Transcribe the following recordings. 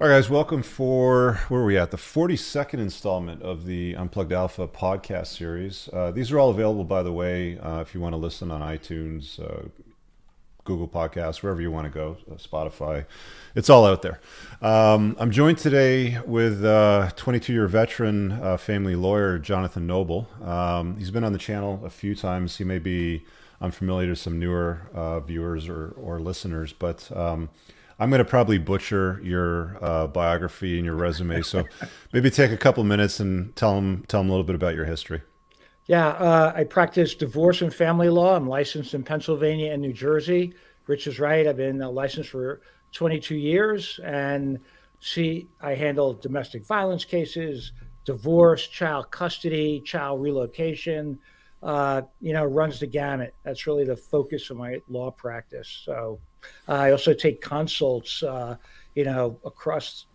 All right, guys, welcome for where are we at? The 42nd installment of the Unplugged Alpha podcast series. Uh, these are all available, by the way, uh, if you want to listen on iTunes, uh, Google Podcasts, wherever you want to go, uh, Spotify. It's all out there. Um, I'm joined today with 22 year veteran uh, family lawyer Jonathan Noble. Um, he's been on the channel a few times. He may be unfamiliar to some newer uh, viewers or, or listeners, but um, I'm going to probably butcher your uh, biography and your resume. So maybe take a couple minutes and tell them tell them a little bit about your history. Yeah, uh, I practice divorce and family law. I'm licensed in Pennsylvania and New Jersey. Rich is right. I've been licensed for 22 years, and see, I handle domestic violence cases, divorce, child custody, child relocation. Uh, you know, runs the gamut. That's really the focus of my law practice. So I also take consults, uh, you know, across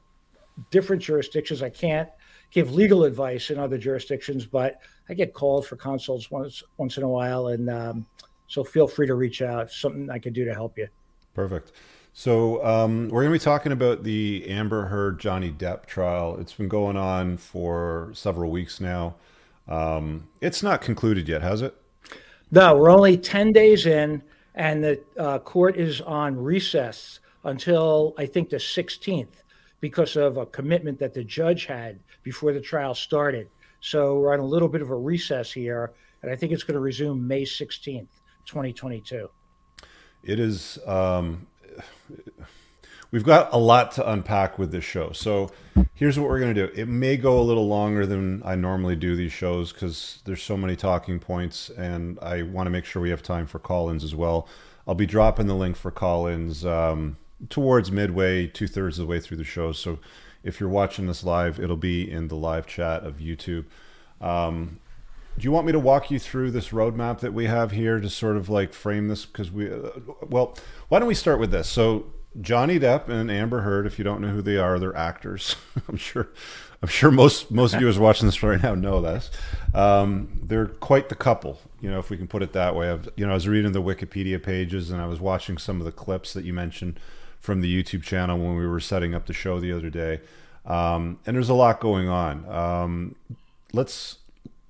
different jurisdictions. I can't give legal advice in other jurisdictions, but I get called for consults once once in a while, and um, so feel free to reach out. If something I can do to help you. Perfect. So um, we're going to be talking about the Amber Heard Johnny Depp trial. It's been going on for several weeks now. Um, it's not concluded yet, has it? No, we're only ten days in and the uh, court is on recess until I think the 16th because of a commitment that the judge had before the trial started. So we're on a little bit of a recess here, and I think it's going to resume May 16th, 2022. It is. Um, we've got a lot to unpack with this show. So here's what we're going to do. It may go a little longer than I normally do these shows because there's so many talking points, and I want to make sure we have time for call-ins as well. I'll be dropping the link for call-ins um, towards midway, two thirds of the way through the show. So if you're watching this live, it'll be in the live chat of YouTube. Um, do you want me to walk you through this roadmap that we have here to sort of like frame this? Because we, uh, well, why don't we start with this? So Johnny Depp and Amber Heard, if you don't know who they are, they're actors. I'm sure I'm sure most most of you watching this right now know this. Um, they're quite the couple, you know, if we can put it that way. I've, you know, I was reading the Wikipedia pages and I was watching some of the clips that you mentioned from the YouTube channel when we were setting up the show the other day. Um, and there's a lot going on. Um, let's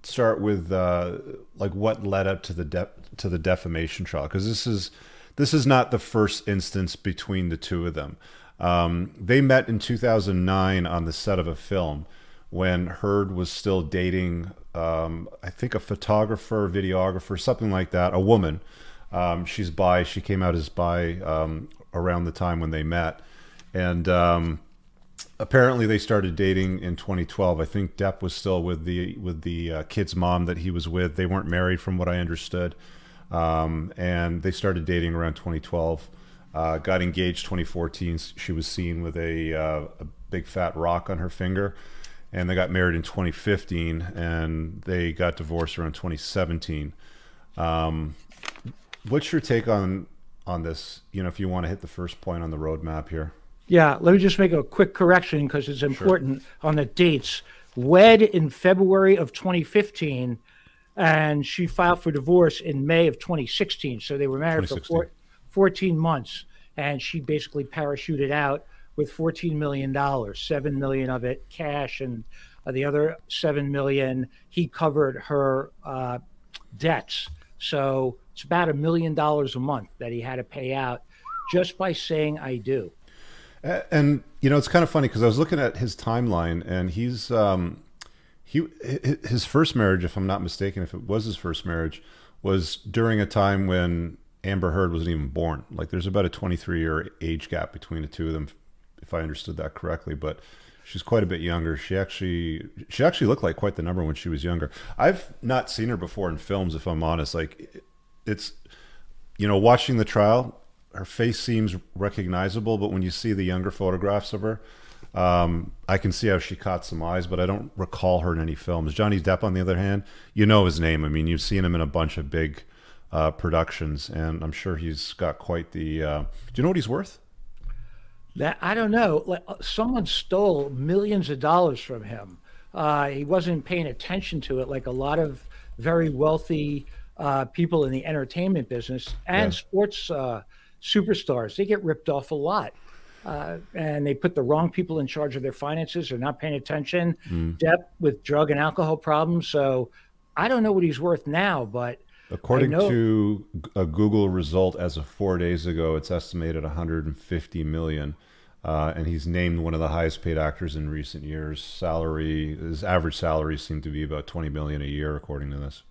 start with uh, like what led up to the de- to the defamation trial because this is this is not the first instance between the two of them. Um, they met in 2009 on the set of a film when Heard was still dating, um, I think, a photographer, videographer, something like that, a woman. Um, she's bi. She came out as bi um, around the time when they met. And um, apparently they started dating in 2012. I think Depp was still with the with the uh, kid's mom that he was with. They weren't married, from what I understood. Um, and they started dating around 2012. Uh, got engaged 2014. She was seen with a, uh, a big fat rock on her finger, and they got married in 2015, and they got divorced around 2017. Um, what's your take on on this? You know, if you want to hit the first point on the roadmap here. Yeah, let me just make a quick correction because it's important sure. on the dates. Wed in February of 2015 and she filed for divorce in May of 2016. So they were married for four, 14 months, and she basically parachuted out with 14 million dollars, seven million of it cash, and uh, the other seven million he covered her uh, debts. So it's about a million dollars a month that he had to pay out just by saying "I do." And you know, it's kind of funny because I was looking at his timeline, and he's um, he his first marriage, if I'm not mistaken, if it was his first marriage, was during a time when Amber Heard wasn't even born. Like there's about a 23 year age gap between the two of them, if I understood that correctly. But she's quite a bit younger. She actually she actually looked like quite the number when she was younger. I've not seen her before in films, if I'm honest. Like it's you know watching the trial, her face seems recognizable, but when you see the younger photographs of her, um, I can see how she caught some eyes, but I don't recall her in any films. Johnny Depp, on the other hand, you know his name. I mean, you've seen him in a bunch of big uh, productions, and I'm sure he's got quite the. Uh, do you know what he's worth? That I don't know. Like uh, someone stole millions of dollars from him. Uh, he wasn't paying attention to it like a lot of very wealthy uh, people in the entertainment business and yeah. sports uh, superstars. They get ripped off a lot. Uh, and they put the wrong people in charge of their finances. They're not paying attention. Mm. Depp with drug and alcohol problems. So I don't know what he's worth now, but according to a Google result as of four days ago, it's estimated 150 million. Uh, and he's named one of the highest paid actors in recent years. Salary, his average salary seemed to be about 20 million a year, according to this.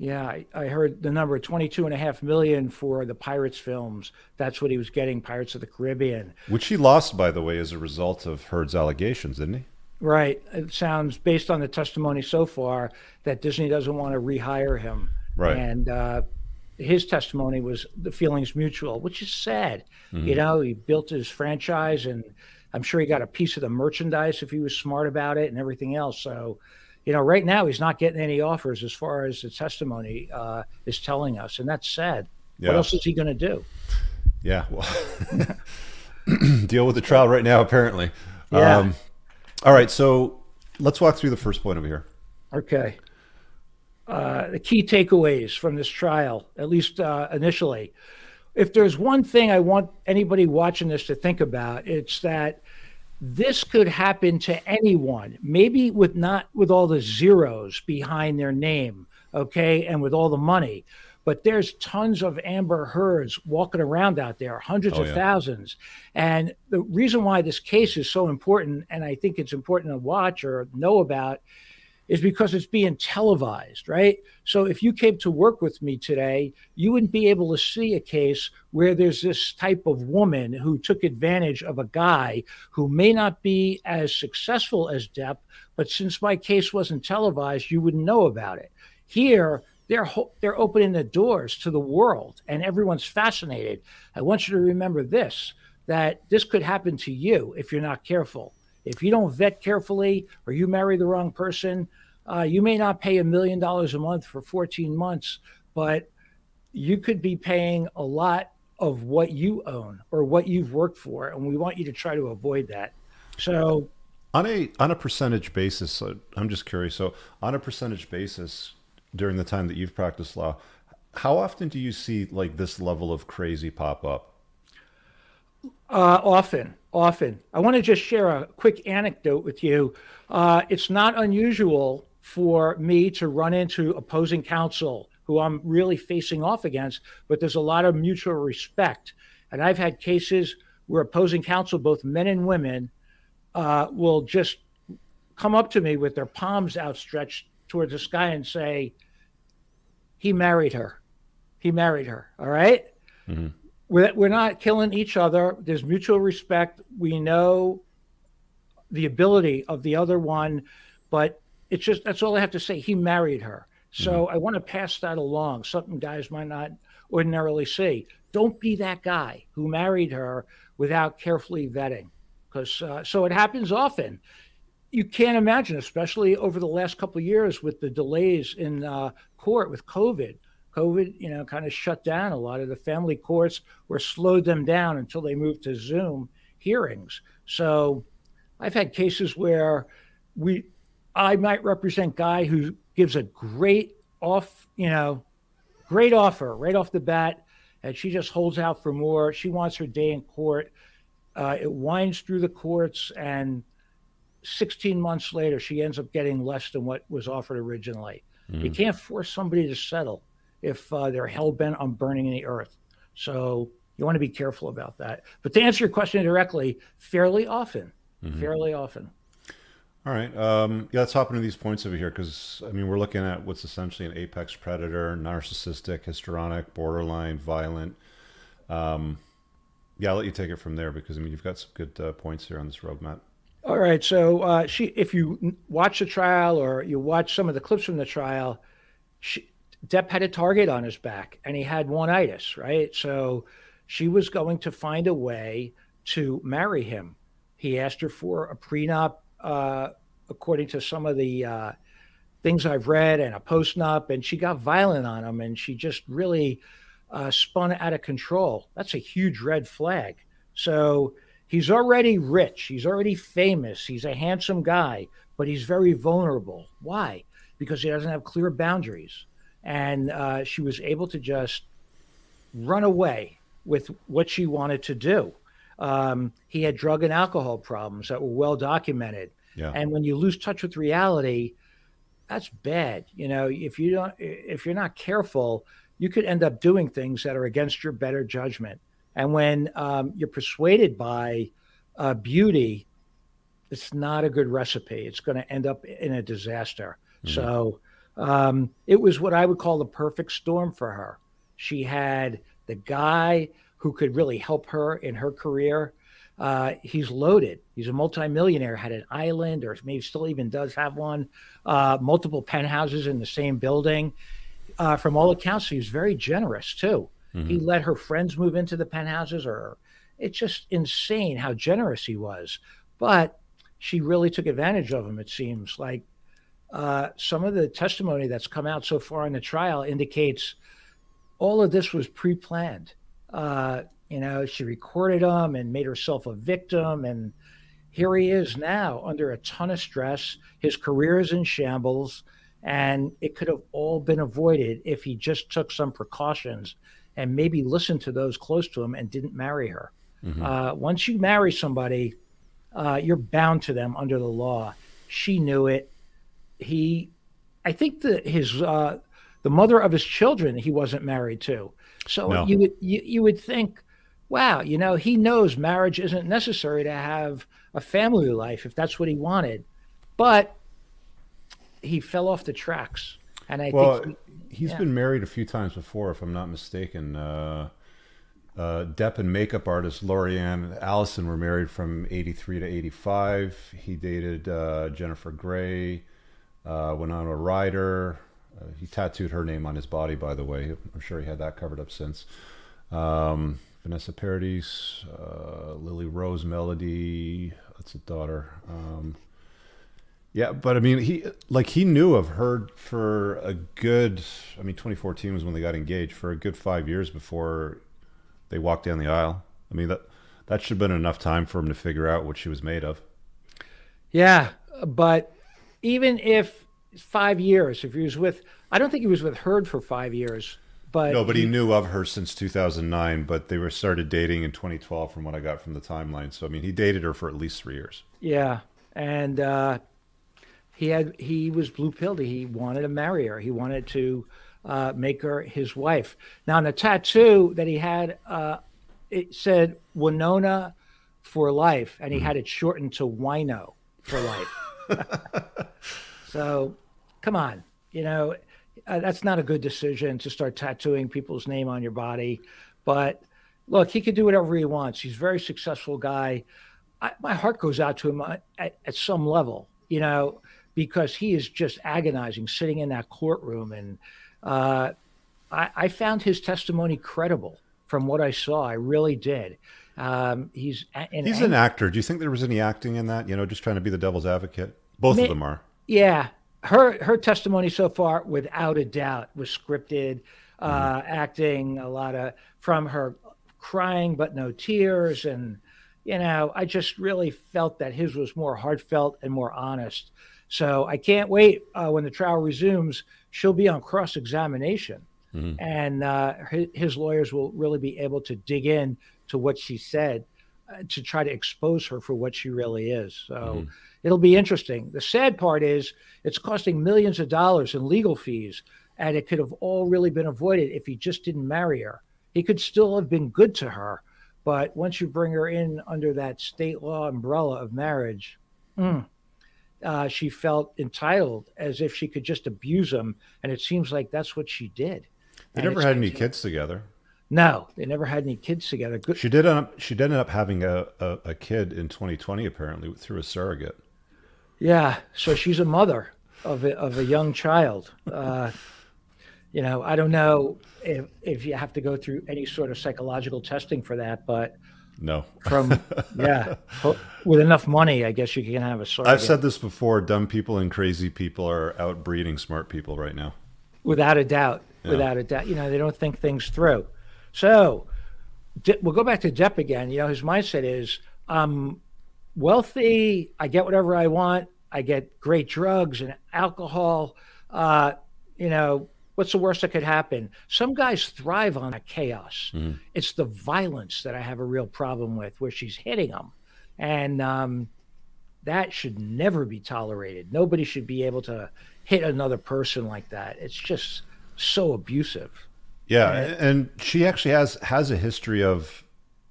Yeah, I, I heard the number 22 and a half million for the Pirates films. That's what he was getting, Pirates of the Caribbean. Which he lost, by the way, as a result of Heard's allegations, didn't he? Right. It sounds, based on the testimony so far, that Disney doesn't want to rehire him. Right. And uh, his testimony was the feelings mutual, which is sad. Mm-hmm. You know, he built his franchise, and I'm sure he got a piece of the merchandise if he was smart about it and everything else. So, you know, right now he's not getting any offers as far as the testimony uh, is telling us, and that's sad. Yeah. What else is he going to do? Yeah, well, deal with the trial right now, apparently. Yeah. Um, all right, so let's walk through the first point over here. Okay. Uh, the key takeaways from this trial, at least uh, initially. If there's one thing I want anybody watching this to think about, it's that this could happen to anyone, maybe with not with all the zeros behind their name, okay, and with all the money. But there's tons of Amber Heards walking around out there, hundreds oh, of yeah. thousands. And the reason why this case is so important, and I think it's important to watch or know about, is because it's being televised, right? So if you came to work with me today, you wouldn't be able to see a case where there's this type of woman who took advantage of a guy who may not be as successful as Depp, but since my case wasn't televised, you wouldn't know about it. Here, they're they're opening the doors to the world and everyone's fascinated. I want you to remember this that this could happen to you if you're not careful. If you don't vet carefully or you marry the wrong person, uh, you may not pay a million dollars a month for 14 months, but you could be paying a lot of what you own or what you've worked for, and we want you to try to avoid that. So, on a on a percentage basis, I'm just curious. So, on a percentage basis, during the time that you've practiced law, how often do you see like this level of crazy pop up? Uh, often, often. I want to just share a quick anecdote with you. Uh, it's not unusual for me to run into opposing counsel who I'm really facing off against, but there's a lot of mutual respect. And I've had cases where opposing counsel, both men and women, uh, will just come up to me with their palms outstretched towards the sky and say, He married her. He married her. All right? mm-hmm. We're, we're not killing each other. There's mutual respect. We know the ability of the other one, but it's just that's all I have to say. He married her. So mm-hmm. I want to pass that along. Something guys might not ordinarily see. Don't be that guy who married her without carefully vetting, because uh, so it happens often. You can't imagine, especially over the last couple of years with the delays in uh, court with COVID. COVID, you know, kind of shut down a lot of the family courts or slowed them down until they moved to Zoom hearings. So I've had cases where we I might represent guy who gives a great off, you know, great offer right off the bat, and she just holds out for more. She wants her day in court. Uh, it winds through the courts, and 16 months later, she ends up getting less than what was offered originally. Mm. You can't force somebody to settle if uh, they're hell bent on burning the earth. So you want to be careful about that. But to answer your question directly, fairly often, mm-hmm. fairly often. All right. Um, yeah, let's hop into these points over here because, I mean, we're looking at what's essentially an apex predator, narcissistic, histrionic, borderline, violent. Um, yeah, I'll let you take it from there because, I mean, you've got some good uh, points here on this roadmap. All right. So, uh, she, if you watch the trial or you watch some of the clips from the trial, she, Depp had a target on his back and he had one-itis, right? So she was going to find a way to marry him. He asked her for a prenup uh, according to some of the uh, things I've read and a post-nup, and she got violent on him, and she just really uh, spun out of control. That's a huge red flag. So he's already rich, he's already famous, he's a handsome guy, but he's very vulnerable. Why? Because he doesn't have clear boundaries, and uh, she was able to just run away with what she wanted to do. Um, he had drug and alcohol problems that were well documented. Yeah. And when you lose touch with reality, that's bad. You know, if you don't, if you're not careful, you could end up doing things that are against your better judgment. And when um, you're persuaded by uh, beauty, it's not a good recipe. It's going to end up in a disaster. Mm-hmm. So um, it was what I would call the perfect storm for her. She had the guy who could really help her in her career. Uh, he's loaded. He's a multimillionaire, had an island, or maybe still even does have one, uh, multiple penthouses in the same building. Uh, from all accounts, he was very generous too. Mm-hmm. He let her friends move into the penthouses, or it's just insane how generous he was. But she really took advantage of him, it seems. Like uh, some of the testimony that's come out so far in the trial indicates all of this was pre planned. Uh, you know, she recorded him and made herself a victim. And here he is now under a ton of stress. His career is in shambles. And it could have all been avoided if he just took some precautions and maybe listened to those close to him and didn't marry her. Mm-hmm. Uh, once you marry somebody, uh, you're bound to them under the law. She knew it. He, I think that his uh, the mother of his children he wasn't married to. So no. you would you, you would think, wow, you know, he knows marriage isn't necessary to have a family life if that's what he wanted, but he fell off the tracks. And I well, think he, has yeah. been married a few times before, if I'm not mistaken. Uh, uh, Depp and makeup artist Lori-Ann Allison were married from 83 to 85. He dated uh, Jennifer Grey, uh, Winona Ryder. Uh, he tattooed her name on his body, by the way. I'm sure he had that covered up since. Um, Vanessa Paradis, uh, Lily Rose Melody, that's a daughter. Um, yeah, but I mean, he like he knew of her for a good. I mean, 2014 was when they got engaged for a good five years before they walked down the aisle. I mean that that should have been enough time for him to figure out what she was made of. Yeah, but even if five years, if he was with, I don't think he was with Heard for five years. But no, but he, he knew of her since 2009. But they were started dating in 2012, from what I got from the timeline. So I mean, he dated her for at least three years. Yeah, and uh, he had he was blue pilled. He wanted to marry her. He wanted to uh, make her his wife. Now, in the tattoo that he had, uh, it said Winona for life, and he mm. had it shortened to Wino for life. so, come on, you know, uh, that's not a good decision to start tattooing people's name on your body. But look, he can do whatever he wants. He's a very successful guy. I, my heart goes out to him at, at some level, you know, because he is just agonizing sitting in that courtroom and uh, I, I, found his testimony credible from what I saw. I really did. Um, he's an, he's an actor. Do you think there was any acting in that? You know, just trying to be the devil's advocate. Both of them are. Yeah, her her testimony so far, without a doubt, was scripted. Uh, mm-hmm. Acting a lot of from her crying but no tears, and you know, I just really felt that his was more heartfelt and more honest. So I can't wait uh, when the trial resumes she'll be on cross examination. Mm-hmm. And uh, his, his, lawyers will really be able to dig in to what she said uh, to try to expose her for what she really is. So mm-hmm. It'll be interesting. The sad part is it's costing millions of dollars in legal fees, and it could have all really been avoided if he just didn't marry her. He could still have been good to her, but once you bring her in under that state law umbrella of marriage, mm, uh, she felt entitled as if she could just abuse him. And it seems like that's what she did. They and never had any kids together. No, they never had any kids together. Good. She did. End up, she did end up having a, a, a kid in 2020, apparently through a surrogate. Yeah, so she's a mother of a, of a young child. Uh, you know, I don't know if if you have to go through any sort of psychological testing for that, but no. From yeah, with enough money, I guess you can have a sort. I've said this before: dumb people and crazy people are outbreeding smart people right now. Without a doubt, yeah. without a doubt, you know they don't think things through. So we'll go back to Depp again. You know his mindset is, I'm wealthy. I get whatever I want. I get great drugs and alcohol. Uh, you know, what's the worst that could happen? Some guys thrive on that chaos. Mm-hmm. It's the violence that I have a real problem with, where she's hitting them, and um, that should never be tolerated. Nobody should be able to hit another person like that. It's just so abusive. Yeah, and, and she actually has has a history of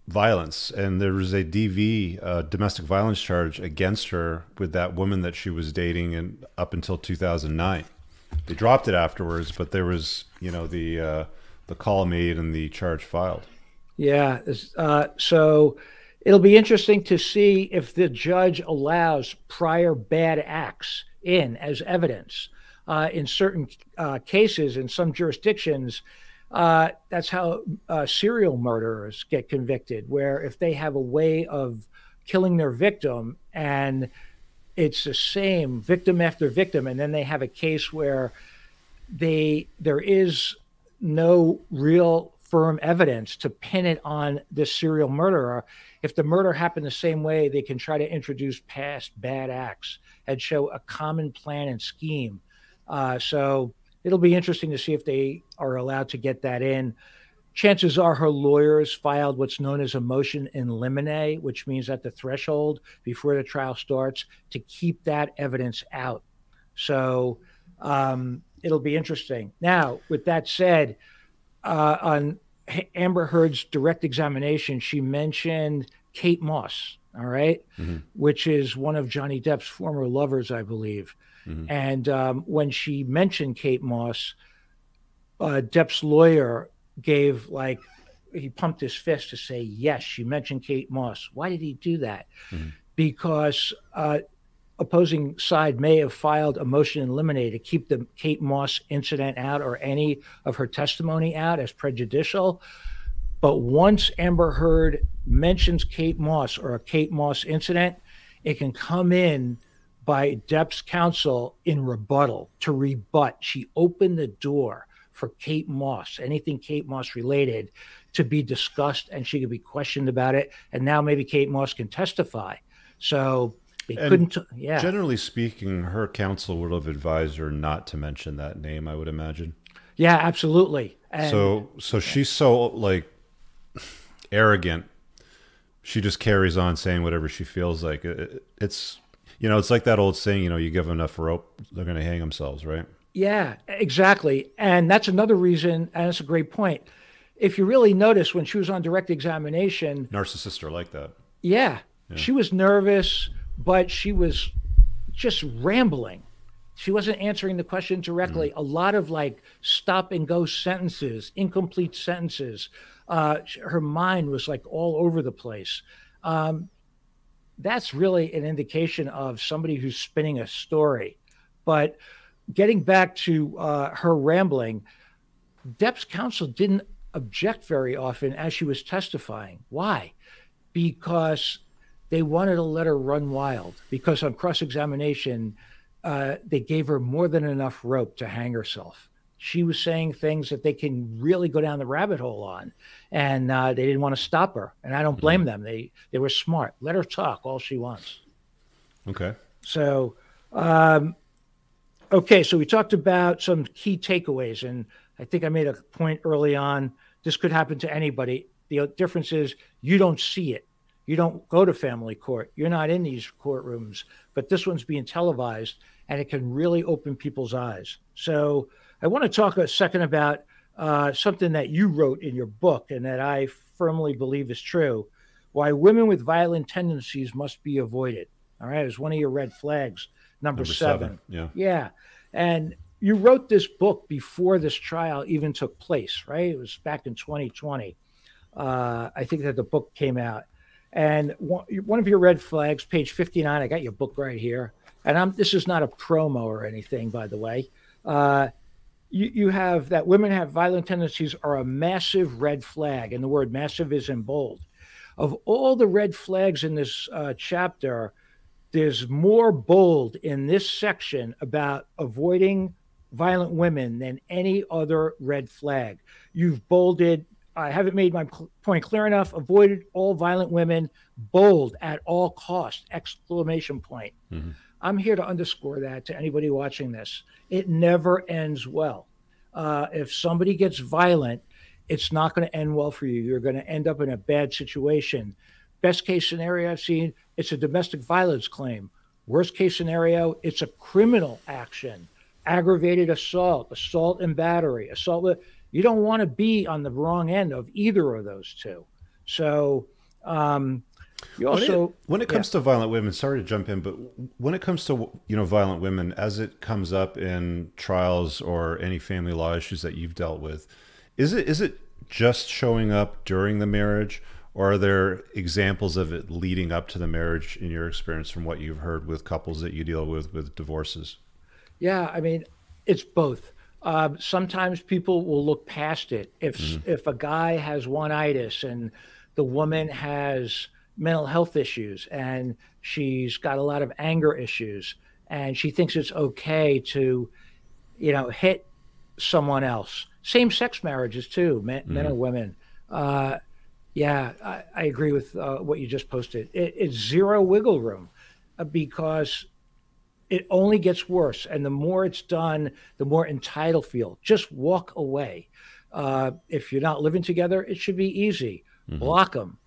violence, and there was a DV uh, domestic violence charge against her with that woman that she was dating, and up until 2009, they dropped it afterwards. But there was, you know, the uh, the call made and the charge filed. Yeah, uh, so it'll be interesting to see if the judge allows prior bad acts in as evidence. Uh, in certain uh, cases, in some jurisdictions, uh, that's how uh, serial murderers get convicted, where if they have a way of killing their victim and it's the same victim after victim, and then they have a case where they there is no real firm evidence to pin it on this serial murderer. If the murder happened the same way, they can try to introduce past bad acts and show a common plan and scheme. Uh, so it'll be interesting to see if they are allowed to get that in. Chances are her lawyers filed what's known as a motion in limine, which means at the threshold before the trial starts to keep that evidence out. So um, it'll be interesting. Now, with that said, uh, on Amber Heard's direct examination, she mentioned Kate Moss, all right? mm-hmm. which is one of Johnny Depp's former lovers, I believe. Mm-hmm. And um, when she mentioned Kate Moss, uh, Depp's lawyer gave like he pumped his fist to say yes. She mentioned Kate Moss. Why did he do that? Mm-hmm. Because uh, opposing side may have filed a motion in limine to keep the Kate Moss incident out or any of her testimony out as prejudicial. But once Amber Heard mentions Kate Moss or a Kate Moss incident, it can come in by Depp's counsel in rebuttal to rebut. She opened the door for Kate Moss, anything Kate Moss related, to be discussed and she could be questioned about it. And now maybe Kate Moss can testify. So they and couldn't, yeah. Generally speaking, her counsel would have advised her not to mention that name, I would imagine. Yeah, absolutely. And, so, so she's so like arrogant. She just carries on saying whatever she feels like. It's you know, it's like that old saying, you know, you give them enough rope, they're going to hang themselves, right? Yeah, exactly. And that's another reason, and it's a great point. If you really notice when she was on direct examination, narcissists are like that. Yeah, yeah. she was nervous, but she was just rambling. She wasn't answering the question directly. Mm. A lot of like stop and go sentences, incomplete sentences. Uh, her mind was like all over the place. Um, that's really an indication of somebody who's spinning a story. But getting back to uh, her rambling, Depp's counsel didn't object very often as she was testifying. Why? Because they wanted to let her run wild. Because on cross examination, uh, they gave her more than enough rope to hang herself she was saying things that they can really go down the rabbit hole on, and uh, they didn't want to stop her. And I don't blame mm-hmm. them. They they were smart. Let her talk all she wants. Okay. So, um, okay. So we talked about some key takeaways, and I think I made a point early on. This could happen to anybody. The difference is you don't see it. You don't go to family court. You're not in these courtrooms, but this one's being televised, and it can really open people's eyes. So I want to talk a second about uh, something that you wrote in your book and that I firmly believe is true why women with violent tendencies must be avoided. All right. It was one of your red flags, number, number seven. seven. Yeah. Yeah. And you wrote this book before this trial even took place, right? It was back in 2020. Uh, I think that the book came out. And one, one of your red flags, page 59, I got your book right here. And I'm, this is not a promo or anything, by the way. Uh, you, you have that women have violent tendencies are a massive red flag, and the word massive is in bold. Of all the red flags in this uh, chapter, there's more bold in this section about avoiding violent women than any other red flag. You've bolded, I haven't made my point clear enough, avoided all violent women, bold at all cost, exclamation point. Mm-hmm. I'm here to underscore that to anybody watching this. It never ends well. Uh, if somebody gets violent, it's not going to end well for you. You're going to end up in a bad situation. Best case scenario I've seen, it's a domestic violence claim. Worst case scenario, it's a criminal action, aggravated assault, assault and battery, assault. You don't want to be on the wrong end of either of those two. So, um, you also when it, when it comes yeah. to violent women, sorry to jump in, but when it comes to you know violent women, as it comes up in trials or any family law issues that you've dealt with, is it is it just showing up during the marriage, or are there examples of it leading up to the marriage in your experience from what you've heard with couples that you deal with with divorces? Yeah, I mean, it's both. Uh, sometimes people will look past it. If mm-hmm. if a guy has one itis and the woman has mental health issues and she's got a lot of anger issues and she thinks it's okay to, you know, hit someone else. Same sex marriages too, men, mm-hmm. men or women. Uh, yeah, I, I, agree with uh, what you just posted. It, it's zero wiggle room uh, because it only gets worse. And the more it's done, the more entitled feel. Just walk away. Uh, if you're not living together, it should be easy. Mm-hmm. Block them.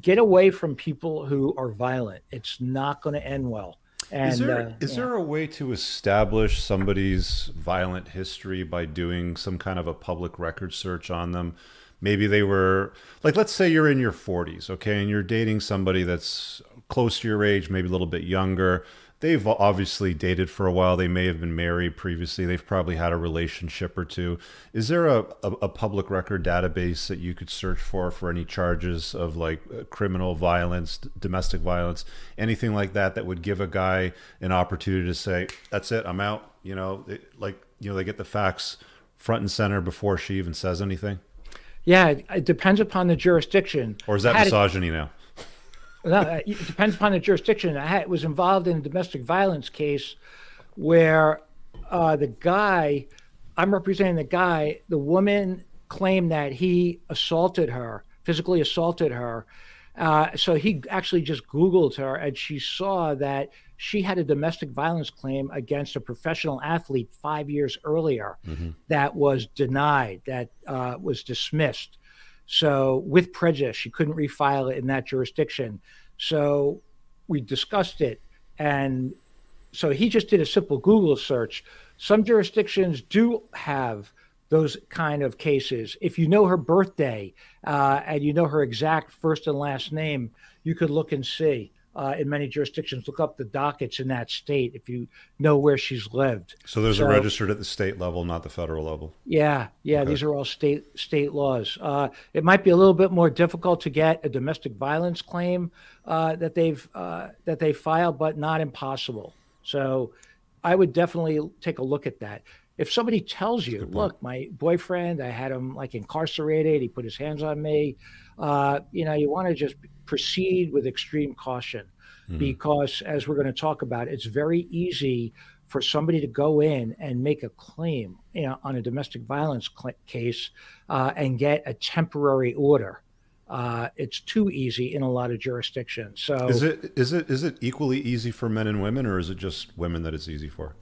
Get away from people who are violent. It's not going to end well. And, is there, uh, is yeah. there a way to establish somebody's violent history by doing some kind of a public record search on them? Maybe they were like, let's say you're in your 40s, okay, and you're dating somebody that's close to your age, maybe a little bit younger they've obviously dated for a while. They may have been married previously. They've probably had a relationship or two. Is there a, a, a public record database that you could search for for any charges of like uh, criminal violence, domestic violence, anything like that that would give a guy an opportunity to say, "That's it, I'm out." You know, it, like you know, they get the facts front and center before she even says anything. Yeah, it depends upon the jurisdiction. Or is that misogyny now? No, it depends upon the jurisdiction. I had, was involved in a domestic violence case where uh, the guy, I'm representing the guy, the woman claimed that he assaulted her, physically assaulted her. Uh, so he actually just Googled her and she saw that she had a domestic violence claim against a professional athlete five years earlier mm-hmm. that was denied, that uh, was dismissed. So, with prejudice, she couldn't refile it in that jurisdiction. So, we discussed it. And so he just did a simple Google search. Some jurisdictions do have those kind of cases. If you know her birthday uh, and you know her exact first and last name, you could look and see uh, in many jurisdictions. Look up the dockets in that state if you know where she's lived. So those so, are registered at the state level, not the federal level. Yeah, yeah, okay. these are all state state laws. Uh, it might be a little bit more difficult to get a domestic violence claim uh, that they've uh, that they filed, but not impossible. So I would definitely take a look at that. If somebody tells you, look, my boyfriend, I had him like incarcerated, he put his hands on me, uh, you know, you want to just proceed with extreme caution mm-hmm. because, as we're going to talk about, it's very easy for somebody to go in and make a claim you know, on a domestic violence cl- case uh, and get a temporary order. Uh, it's too easy in a lot of jurisdictions. So is it is it is it equally easy for men and women, or is it just women that it's easy for?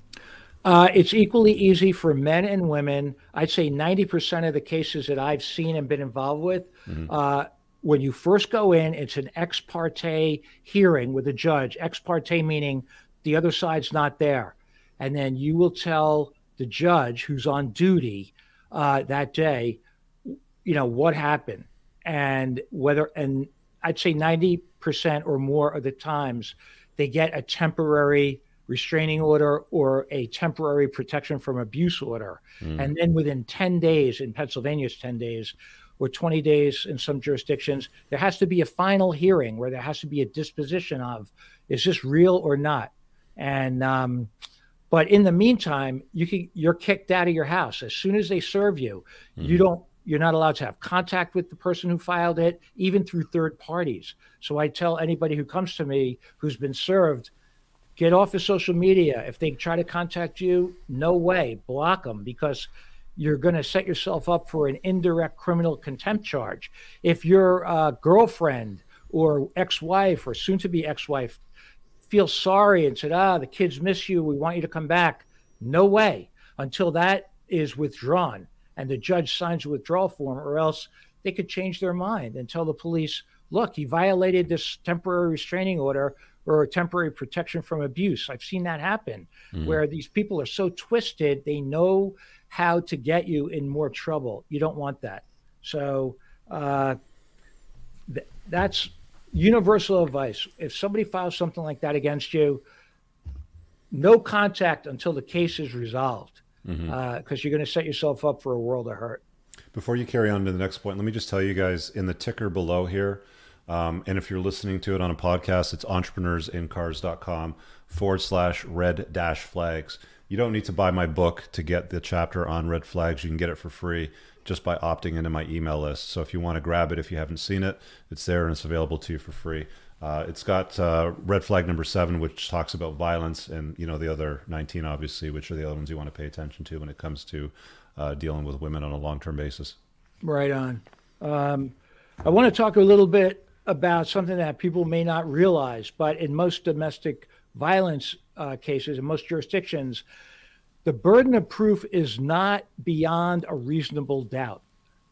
Uh, it's equally easy for men and women. I'd say 90% of the cases that I've seen and been involved with, mm-hmm. uh, when you first go in, it's an ex parte hearing with a judge. Ex parte meaning the other side's not there. And then you will tell the judge who's on duty uh, that day, you know, what happened and whether, and I'd say 90% or more of the times they get a temporary restraining order or a temporary protection from abuse order. Mm. And then within 10 days, in Pennsylvania, Pennsylvania's 10 days, or 20 days in some jurisdictions, there has to be a final hearing where there has to be a disposition of is this real or not? And um, but in the meantime, you can you're kicked out of your house as soon as they serve you. Mm-hmm. You don't you're not allowed to have contact with the person who filed it, even through third parties. So I tell anybody who comes to me who's been served, get off of social media. If they try to contact you, no way, block them because you're going to set yourself up for an indirect criminal contempt charge. If your uh, girlfriend or ex wife or soon to be ex wife feels sorry and said, ah, the kids miss you, we want you to come back, no way. Until that is withdrawn and the judge signs a withdrawal form, or else they could change their mind and tell the police, look, he violated this temporary restraining order or temporary protection from abuse. I've seen that happen mm-hmm. where these people are so twisted, they know how to get you in more trouble. You don't want that. So uh, th- that's universal advice. If somebody files something like that against you, no contact until the case is resolved because mm-hmm. uh, you're going to set yourself up for a world of hurt. Before you carry on to the next point, let me just tell you guys in the ticker below here, um, and if you're listening to it on a podcast, it's entrepreneursincars.com forward slash red dash flags. You don't need to buy my book to get the chapter on red flags. You can get it for free just by opting into my email list. So if you want to grab it, if you haven't seen it, it's there and it's available to you for free. Uh, it's got uh, red flag number seven, which talks about violence, and you know the other 19, obviously, which are the other ones you want to pay attention to when it comes to uh, dealing with women on a long-term basis. Right on. Um, I want to talk a little bit about something that people may not realize, but in most domestic violence uh, cases, in most jurisdictions, the burden of proof is not beyond a reasonable doubt.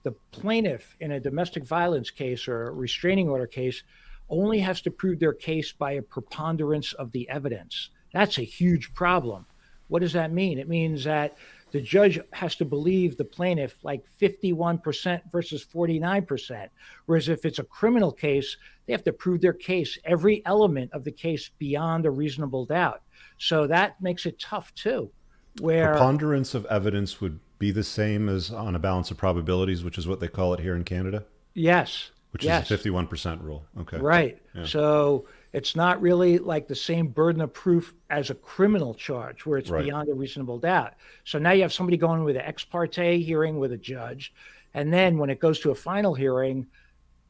The plaintiff in a domestic violence case or a restraining order case only has to prove their case by a preponderance of the evidence. That's a huge problem. What does that mean? It means that the judge has to believe the plaintiff like 51% versus 49%. Whereas if it's a criminal case, they have to prove their case, every element of the case beyond a reasonable doubt. So that makes it tough too. Where preponderance of evidence would be the same as on a balance of probabilities, which is what they call it here in Canada? Yes. Which yes. is a 51% rule. Okay. Right. Yeah. So it's not really like the same burden of proof as a criminal charge where it's right. beyond a reasonable doubt. So now you have somebody going with an ex parte hearing with a judge. And then when it goes to a final hearing,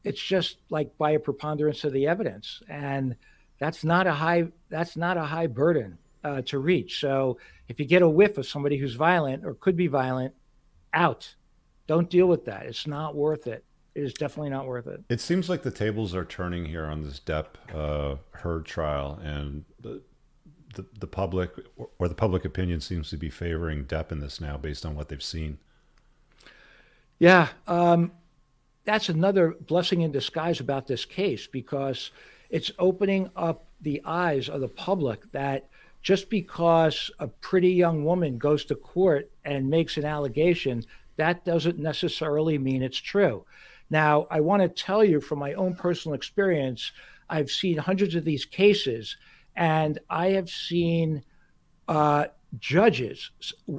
it's just like by a preponderance of the evidence. And that's not a high that's not a high burden uh, to reach. So if you get a whiff of somebody who's violent or could be violent, out. Don't deal with that. It's not worth it it is definitely not worth it. It seems like the tables are turning here on this Depp uh, Heard trial, and the, the, the public or the public opinion seems to be favoring Depp in this now, based on what they've seen. Yeah, um, that's another blessing in disguise about this case because it's opening up the eyes of the public that just because a pretty young woman goes to court and makes an allegation, that doesn't necessarily mean it's true. Now, I want to tell you from my own personal experience, I've seen hundreds of these cases, and I have seen uh, judges,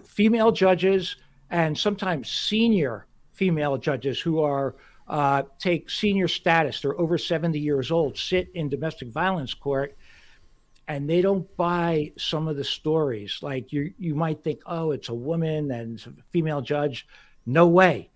female judges, and sometimes senior female judges who are uh, take senior status. They're over 70 years old, sit in domestic violence court, and they don't buy some of the stories. Like you, you might think, oh, it's a woman and a female judge. No way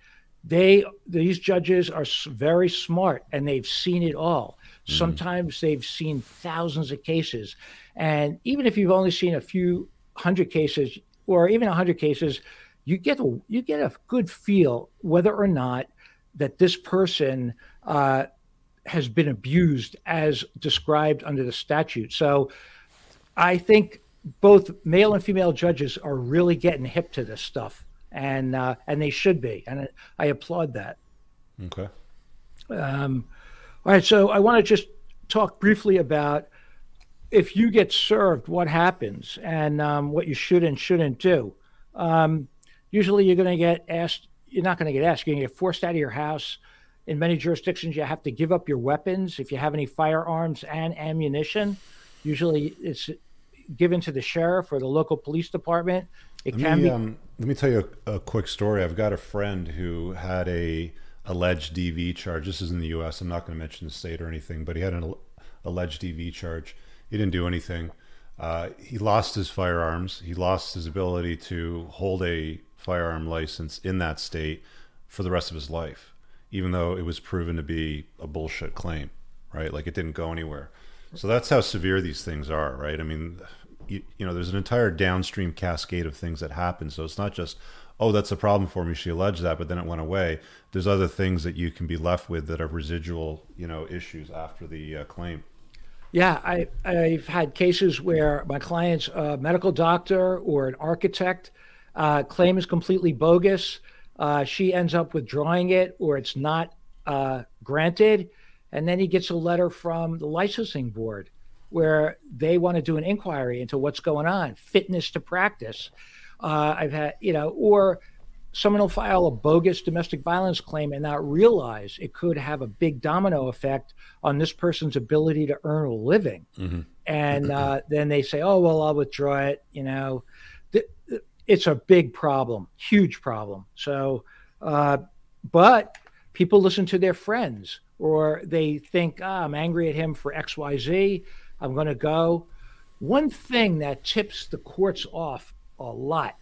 they these judges are very smart and they've seen it all. Mm. sometimes they've seen thousands of cases. And even if you've only seen a few hundred cases or even a hundred cases you get a you get a good feel whether or not that this person uh, has been abused as described under the statute. So i think both male and female judges are really getting hip to this stuff and uh, and they should be, and I applaud that. Okay. Um, all right, so I want to just talk briefly about if you get served, what happens, and um, what you should and shouldn't do. Um, usually, you're going to get asked. You're not going to get asked. You're going to get forced out of your house. In many jurisdictions, you have to give up your weapons if you have any firearms and ammunition. Usually, it's given to the sheriff or the local police department. It let can me, be. Um, let me tell you a, a, quick story. I've got a friend who had a alleged DV charge. This is in the U.S. I'm not going to mention the state or anything, but he had an alleged DV charge. He didn't do anything. Uh, he lost his firearms. He lost his ability to hold a firearm license in that state for the rest of his life, even though it was proven to be a bullshit claim, right? Like it didn't go anywhere. So that's how severe these things are, right? I mean, you, you, know, there's an entire downstream cascade of things that happen. So it's not just, oh, that's a problem for me. She alleged that, but then it went away. There's other things that you can be left with that are residual, you know, issues after the uh, claim. Yeah, I, I've had cases where my client's a medical doctor or an architect, Uh, claim is completely bogus. Uh, she ends up withdrawing it, or it's not uh, granted, and then he gets a letter from the licensing board where they want to do an inquiry into what's going on, fitness to practice. Uh, I've had, you know, or someone will file a bogus domestic violence claim and not realize it could have a big domino effect on this person's ability to earn a living. Mm-hmm. And uh, then they say, oh, well, I'll withdraw it. You know, it's a big problem, huge problem. So, uh, but people listen to their friends or they think, ah, I'm angry at him for XYZ. I'm going to go. One thing that tips the courts off a lot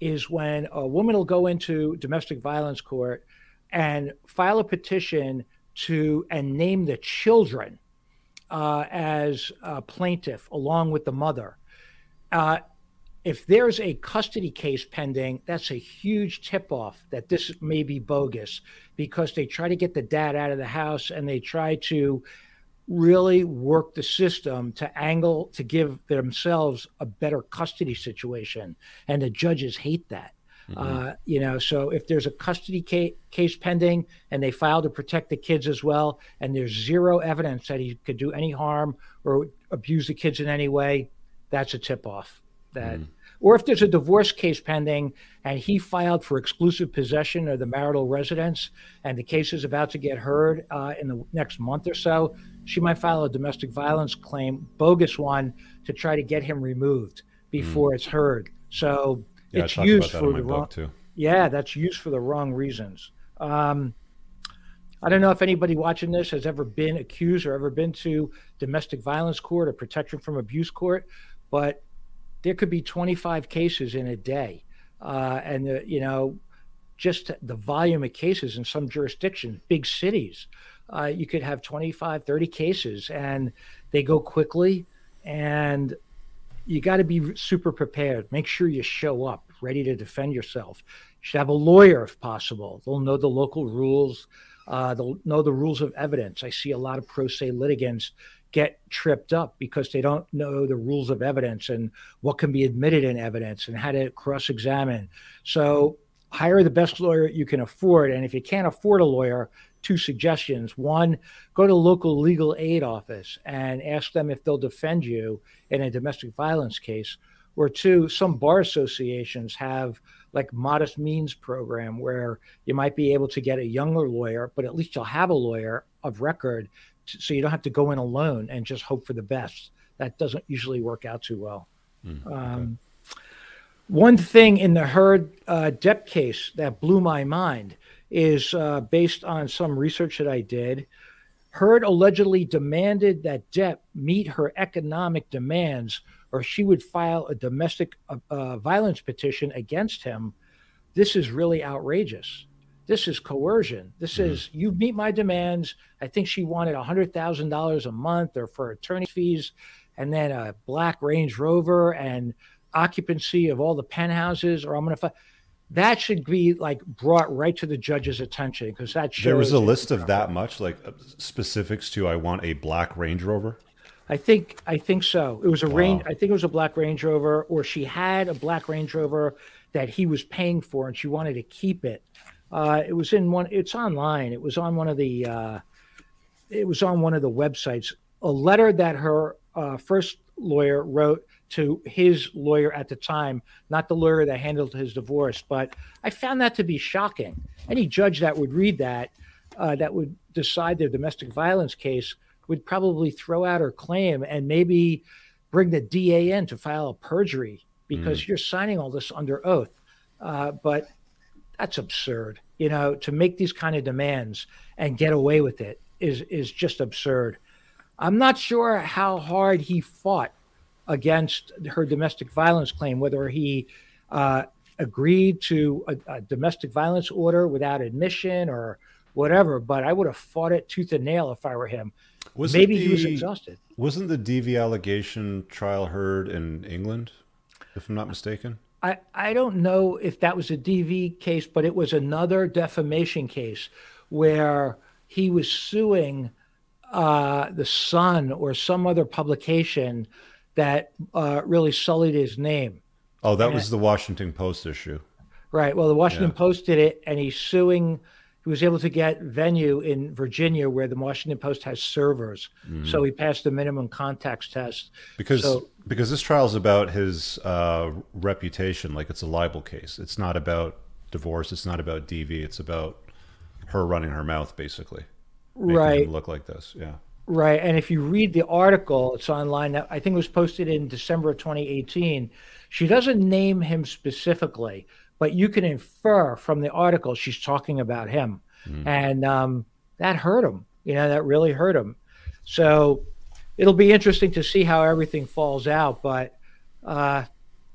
is when a woman will go into domestic violence court and file a petition to and name the children uh, as a plaintiff along with the mother. Uh, if there's a custody case pending, that's a huge tip off that this may be bogus because they try to get the dad out of the house and they try to really work the system to angle to give themselves a better custody situation and the judges hate that mm-hmm. uh, you know so if there's a custody ca- case pending and they file to protect the kids as well and there's zero evidence that he could do any harm or abuse the kids in any way that's a tip off that mm or if there's a divorce case pending and he filed for exclusive possession of the marital residence and the case is about to get heard uh, in the next month or so she might file a domestic violence claim, bogus one, to try to get him removed before mm. it's heard. So yeah, it's used for the wrong. Too. Yeah, that's used for the wrong reasons. Um, I don't know if anybody watching this has ever been accused or ever been to domestic violence court or protection from abuse court, but there could be 25 cases in a day, uh, and the, you know, just the volume of cases in some jurisdictions, big cities uh, you could have 25, 30 cases and they go quickly. And you got to be super prepared. Make sure you show up ready to defend yourself. You should have a lawyer if possible. They'll know the local rules, uh, they'll know the rules of evidence. I see a lot of pro se litigants get tripped up because they don't know the rules of evidence and what can be admitted in evidence and how to cross examine. So, hire the best lawyer you can afford. And if you can't afford a lawyer, two suggestions. One, go to local legal aid office and ask them if they'll defend you in a domestic violence case. Or two, some bar associations have like modest means program where you might be able to get a younger lawyer, but at least you'll have a lawyer of record, so you don't have to go in alone and just hope for the best. That doesn't usually work out too well. Mm, okay. um, one thing in the Heard uh, Depp case that blew my mind is uh, based on some research that I did. Heard allegedly demanded that Depp meet her economic demands or she would file a domestic uh, uh, violence petition against him. This is really outrageous. This is coercion. This mm-hmm. is you meet my demands. I think she wanted $100,000 a month or for attorney fees and then a black Range Rover and occupancy of all the penthouses or I'm going to that should be like brought right to the judge's attention because that there was a list of that much like uh, specifics to I want a black Range Rover. I think I think so. It was a wow. range. I think it was a black Range Rover, or she had a black Range Rover that he was paying for, and she wanted to keep it. Uh, it was in one. It's online. It was on one of the. Uh, it was on one of the websites. A letter that her uh, first lawyer wrote to his lawyer at the time, not the lawyer that handled his divorce. But I found that to be shocking. Any judge that would read that, uh, that would decide their domestic violence case, would probably throw out her claim and maybe bring the DA in to file a perjury because mm. you're signing all this under oath. Uh, but that's absurd. You know, to make these kind of demands and get away with it is is just absurd. I'm not sure how hard he fought against her domestic violence claim, whether he uh, agreed to a, a, domestic violence order without admission or whatever. But I would have fought it tooth and nail if I were him. Was Maybe the, he was exhausted. Wasn't the DV allegation trial heard in England, if I'm not mistaken? I, I don't know if that was a DV case, but it was another defamation case where he was suing uh, the Sun or some other publication that uh, really sullied his name. Oh, that was the Washington Post issue. Right. Well, the Washington Yeah. Post did it, and he's suing. He was able to get venue in Virginia where the Washington Post has servers. So he passed the minimum contacts test. Because So- because this trial is about his uh, reputation, like it's a libel case. It's not about divorce. It's not about DV. It's about her running her mouth, basically, Right. look like this. Yeah. Right. And if you read the article, it's online. that I think it was posted in December of 2018. She doesn't name him specifically, but you can infer from the article she's talking about him. And um, that hurt him. You know, that really hurt him. So it'll be interesting to see how everything falls out. But uh,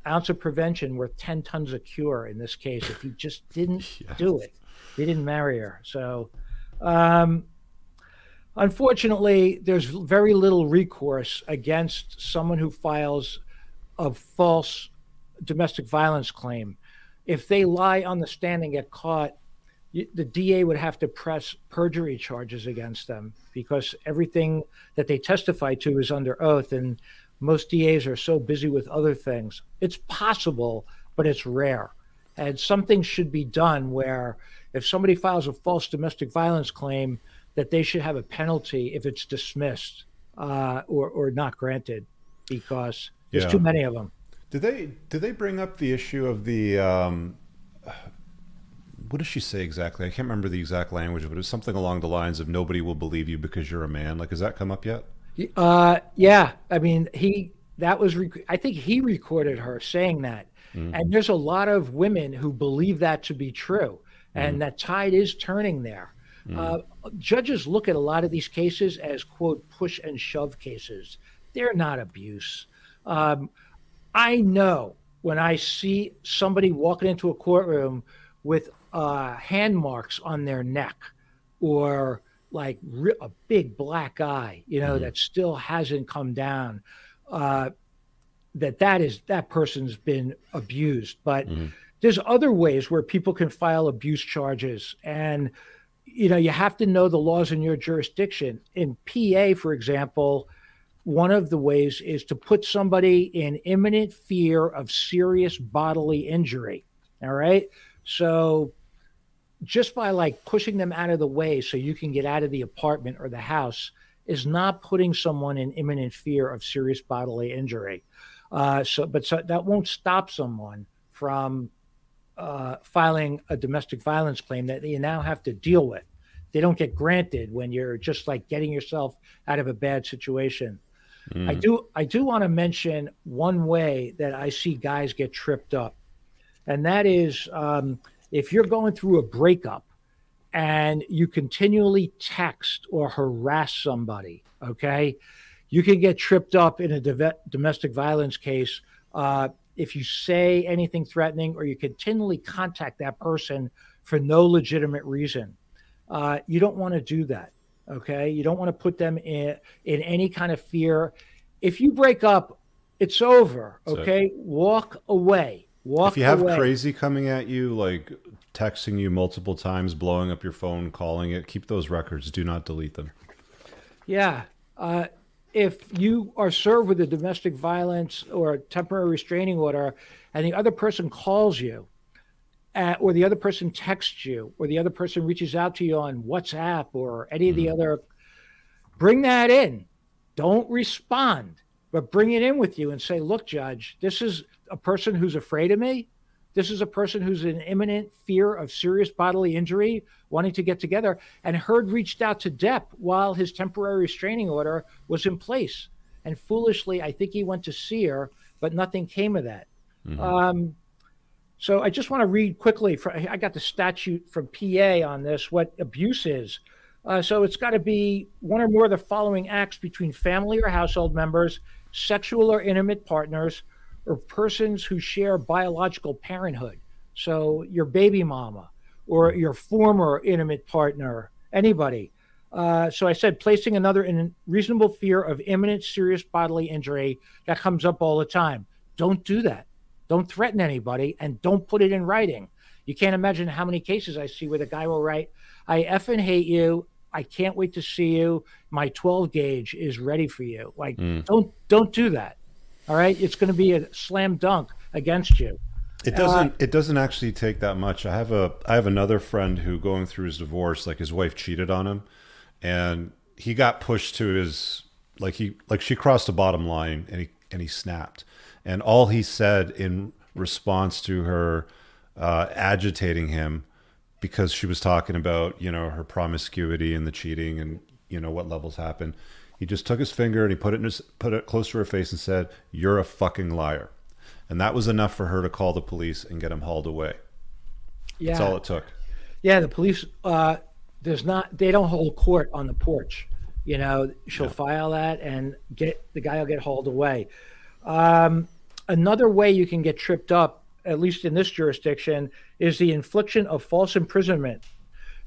ounce of prevention worth 10 tons of cure in this case if he just didn't do it. He didn't marry her. So. Um, Unfortunately, there's very little recourse against someone who files a false domestic violence claim. If they lie on the stand and get caught, the DA would have to press perjury charges against them because everything that they testify to is under oath, and most DAs are so busy with other things. It's possible, but it's rare. And something should be done where if somebody files a false domestic violence claim, that they should have a penalty if it's dismissed uh, or, or not granted because there's Yeah. too many of them. Did they did they bring up the issue of the um, what does she say exactly? I can't remember the exact language, but it was something along the lines of "nobody will believe you because you're a man." Like, has that come up yet? Uh, yeah, I mean, he that was. Rec- I think he recorded her saying that, and there's a lot of women who believe that to be true, and that tide is turning there. Uh, judges look at a lot of these cases as quote push and shove cases. They're not abuse. Um, I know when I see somebody walking into a courtroom with uh, hand marks on their neck or like a big black eye, you know, that still hasn't come down, uh, that that is that person's been abused. But there's other ways where people can file abuse charges. And you know you have to know the laws in your jurisdiction. In pa for example one of the ways is to put somebody in imminent fear of serious bodily injury. All right? So just by like pushing them out of the way so you can get out of the apartment or the house is not putting someone in imminent fear of serious bodily injury uh, so but so that won't stop someone from uh, filing a domestic violence claim that you now have to deal with. They don't get granted when you're just like getting yourself out of a bad situation. I do I do want to mention one way that I see guys get tripped up, and that is um, if you're going through a breakup and you continually text or harass somebody, okay, you can get tripped up in a domestic violence case uh, if you say anything threatening or you continually contact that person for no legitimate reason. Uh, you don't want to do that. Okay. You don't want to put them in, in any kind of fear. If you break up, it's over. So- Okay. Walk away. Walk if you have away. crazy coming at you, like texting you multiple times, blowing up your phone, calling it, keep those records. Do not delete them. Yeah. Uh, if you are served with a domestic violence or a temporary restraining order and the other person calls you, uh, or the other person texts you, or the other person reaches out to you on WhatsApp or any of the other, bring that in. Don't respond, but bring it in with you and say, look, judge, this is a person who's afraid of me. This is a person who's in imminent fear of serious bodily injury, wanting to get together. And Heard reached out to Depp while his temporary restraining order was in place. And foolishly, I think he went to see her, but nothing came of that. Um, so I just want to read quickly. For, I got the statute from PA on this, what abuse is. Uh, so it's got to be one or more of the following acts between family or household members, sexual or intimate partners, or persons who share biological parenthood. So your baby mama or your former intimate partner, anybody. Uh, so I said placing another in reasonable fear of imminent serious bodily injury. That comes up all the time. Don't do that. Don't threaten anybody and don't put it in writing. You can't imagine how many cases I see where the guy will write, I effing hate you. I can't wait to see you. My 12 gauge is ready for you. Like, don't don't do that. All right. It's going to be a slam dunk against you. It doesn't. Uh, it doesn't actually take that much. I have a. I have another friend who, going through his divorce, like his wife cheated on him, and he got pushed to his like he like she crossed the bottom line, and he and he snapped, and all he said in response to her uh, agitating him because she was talking about you know her promiscuity and the cheating and you know what levels happen. He just took his finger and he put it in his, put it close to her face and said, "You're a fucking liar." and that was enough for her to call the police and get him hauled away. Yeah, that's all it took. Yeah, the police. Uh, there's not. They don't hold court on the porch. You know, she'll yeah. file that and get the guy will get hauled away. Um, another way you can get tripped up, at least in this jurisdiction, is the infliction of false imprisonment.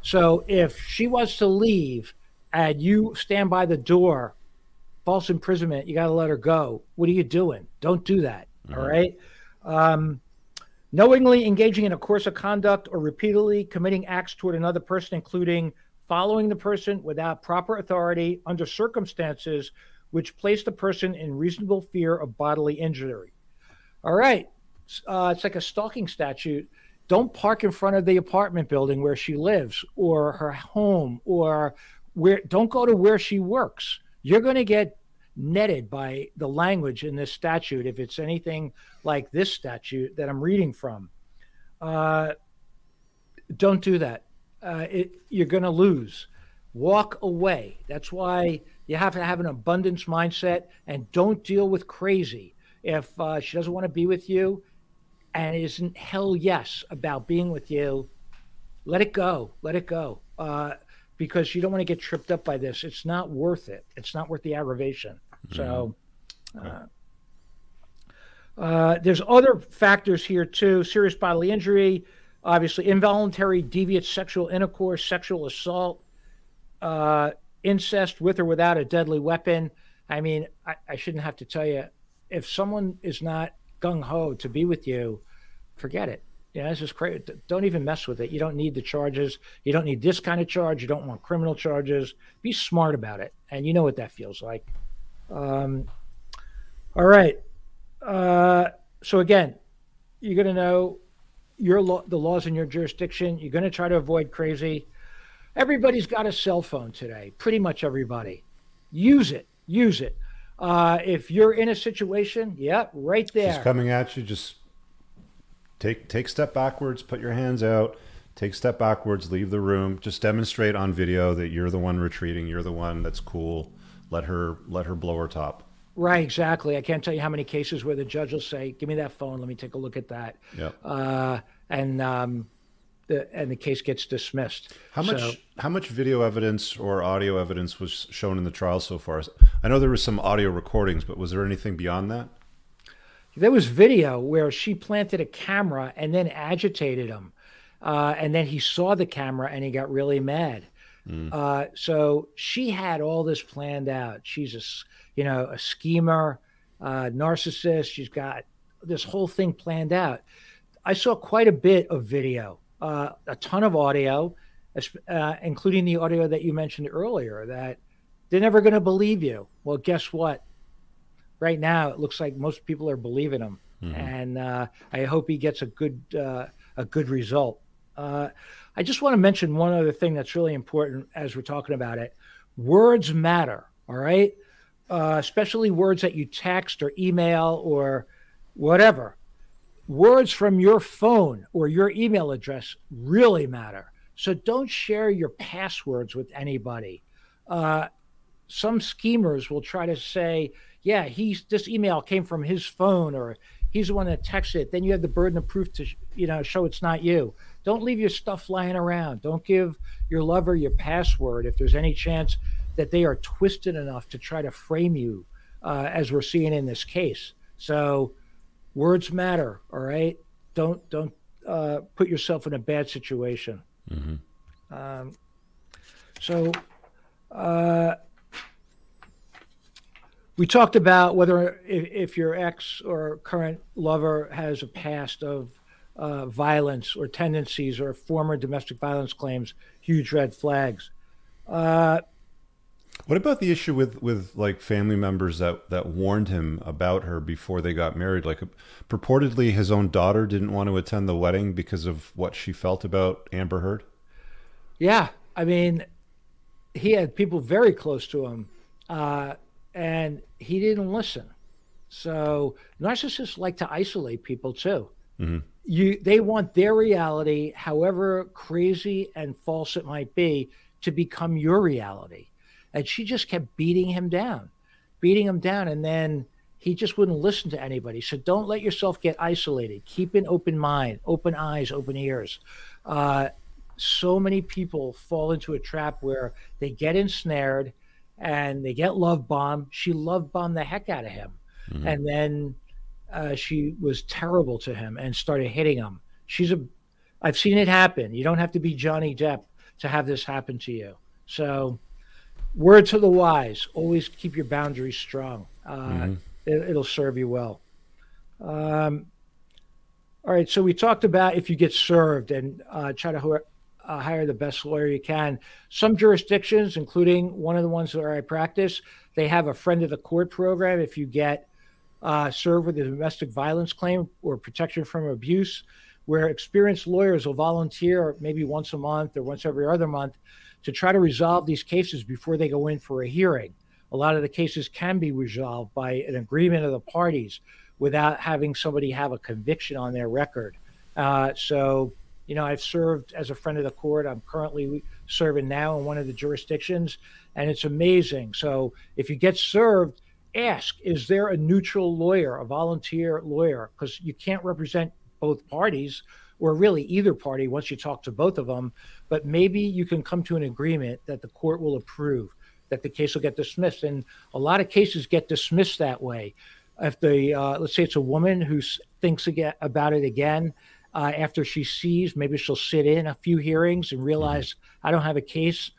So if she wants to leave and you stand by the door, false imprisonment, you got to let her go. What are you doing? Don't do that. Mm-hmm. All right. Um, knowingly engaging in a course of conduct or repeatedly committing acts toward another person, including following the person without proper authority under circumstances which place the person in reasonable fear of bodily injury. All right. Uh, it's like a stalking statute. Don't park in front of the apartment building where she lives or her home or where don't go to where she works. You're going to get netted by the language in this statute if it's anything like this statute that I'm reading from. Uh, don't do that. Uh, it, you're going to lose. Walk away. That's why you have to have an abundance mindset and don't deal with crazy. If uh, she doesn't want to be with you and isn't hell yes about being with you, let it go. Let it go. Uh, because you don't want to get tripped up by this. It's not worth it. It's not worth the aggravation. So mm-hmm. uh, uh, there's other factors here too: serious bodily injury, obviously involuntary deviant sexual intercourse, sexual assault, uh, incest with or without a deadly weapon. I mean, I, I shouldn't have to tell you if someone is not gung ho to be with you, forget it. Yeah, this is crazy. Don't even mess with it. You don't need the charges. You don't need this kind of charge. You don't want criminal charges. Be smart about it. And you know what that feels like. Um, all right. Uh, so again, you're going to know your law, the laws in your jurisdiction. You're going to try to avoid crazy. Everybody's got a cell phone today. Pretty much everybody. Use it. Use it. Uh, if you're in a situation, yeah, right there. She's coming at you. Just take take step backwards. Put your hands out. Take step backwards. Leave the room. Just demonstrate on video that you're the one retreating. You're the one that's cool let her let her blow her top. Right, exactly. I can't tell you how many cases where the judge will say, "Give me that phone. Let me take a look at that." Yeah. Uh, and um, the and the case gets dismissed. How much so, how much video evidence or audio evidence was shown in the trial so far? I know there was some audio recordings, but was there anything beyond that? There was video where she planted a camera and then agitated him, uh, and then he saw the camera and he got really mad. Mm. Uh, so she had all this planned out. She's a, you know, a schemer, uh, narcissist. She's got this whole thing planned out. I saw quite a bit of video, uh, a ton of audio, uh, including the audio that you mentioned earlier. That they're never going to believe you. Well, guess what? Right now, it looks like most people are believing him, mm-hmm. and uh, I hope he gets a good uh, a good result. Uh, I just want to mention one other thing that's really important as we're talking about it. Words matter, all right? Uh, especially words that you text or email or whatever. Words from your phone or your email address really matter. So don't share your passwords with anybody. Uh, some schemers will try to say, yeah, he's this email came from his phone or he's the one that texted it. Then you have the burden of proof to you know show it's not you. Don't leave your stuff lying around. Don't give your lover your password if there's any chance that they are twisted enough to try to frame you, uh, as we're seeing in this case. So, words matter. All right. Don't don't uh, put yourself in a bad situation. Mm-hmm. Um, so, uh, we talked about whether if, if, your ex or current lover has a past of uh, violence or tendencies or former domestic violence claims, huge red flags. Uh, What about the issue with with like family members that that warned him about her before they got married? Like purportedly his own daughter didn't want to attend the wedding because of what she felt about Amber Heard. Yeah, I mean, he had people very close to him, uh, and he didn't listen. So narcissists like to isolate people too. Mm-hmm. You, they want their reality, however crazy and false it might be, to become your reality. And she just kept beating him down, beating him down. And then he just wouldn't listen to anybody. So don't let yourself get isolated. Keep an open mind, open eyes, open ears. Uh, so many people fall into a trap where they get ensnared and they get love bomb. She love bombed the heck out of him. Mm-hmm. And then uh, she was terrible to him and started hitting him. She's a, I've seen it happen. You don't have to be Johnny Depp to have this happen to you. So, word to the wise: always keep your boundaries strong. Uh, mm-hmm. it, will serve you well. Um, all right, so we talked about if you get served and uh, try to uh, hire the best lawyer you can. Some jurisdictions, including one of the ones where I practice, they have a friend of the court program. If you get uh, served with a domestic violence claim or protection from abuse, where experienced lawyers will volunteer maybe once a month or once every other month to try to resolve these cases before they go in for a hearing. A lot of the cases can be resolved by an agreement of the parties without having somebody have a conviction on their record. Uh, so, you know, I've served as a friend of the court. I'm currently serving now in one of the jurisdictions, and it's amazing. So, if you get served, ask is there a neutral lawyer, a volunteer lawyer? Because you can't represent both parties or really either party once you talk to both of them. But maybe you can come to an agreement that the court will approve, that the case will get dismissed. And a lot of cases get dismissed that way. If the, uh, let's say it's a woman who thinks again, about it again, uh, after she sees, maybe she'll sit in a few hearings and realize mm-hmm. I don't have a case.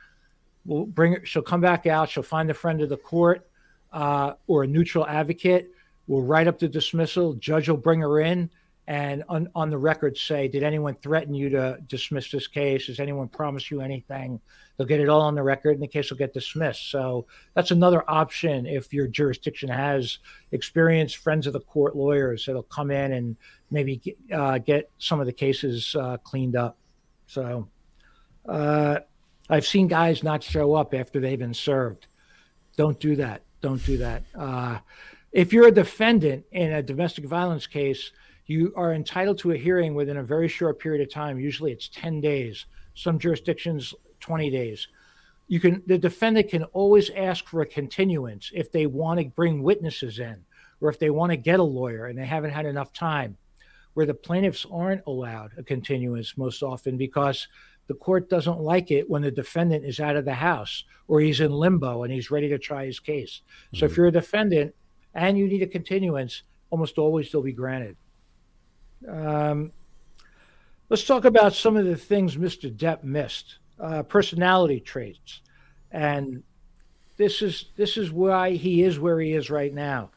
We'll bring her, she'll come back out, she'll find a friend of the court uh, or a neutral advocate. We'll write up the dismissal. Judge will bring her in and on, on the record say, did anyone threaten you to dismiss this case? Has anyone promised you anything? They'll get it all on the record and the case will get dismissed. So that's another option if your jurisdiction has experienced friends of the court lawyers that'll come in and maybe get, uh, get some of the cases uh, cleaned up. So uh, I've seen guys not show up after they've been served. Don't do that. Don't do that. Uh, if you're a defendant in a domestic violence case, you are entitled to a hearing within a very short period of time. Usually it's 10 days, some jurisdictions 20 days. You can the defendant can always ask for a continuance if they want to bring witnesses in or if they want to get a lawyer and they haven't had enough time. Where the plaintiffs aren't allowed a continuance most often because the court doesn't like it when the defendant is out of the house or he's in limbo and he's ready to try his case. So mm-hmm. if you're a defendant and you need a continuance, almost always they'll be granted. Um, let's talk about some of the things Mr. Depp missed. Uh, personality traits, and this is this is why he is where he is right now.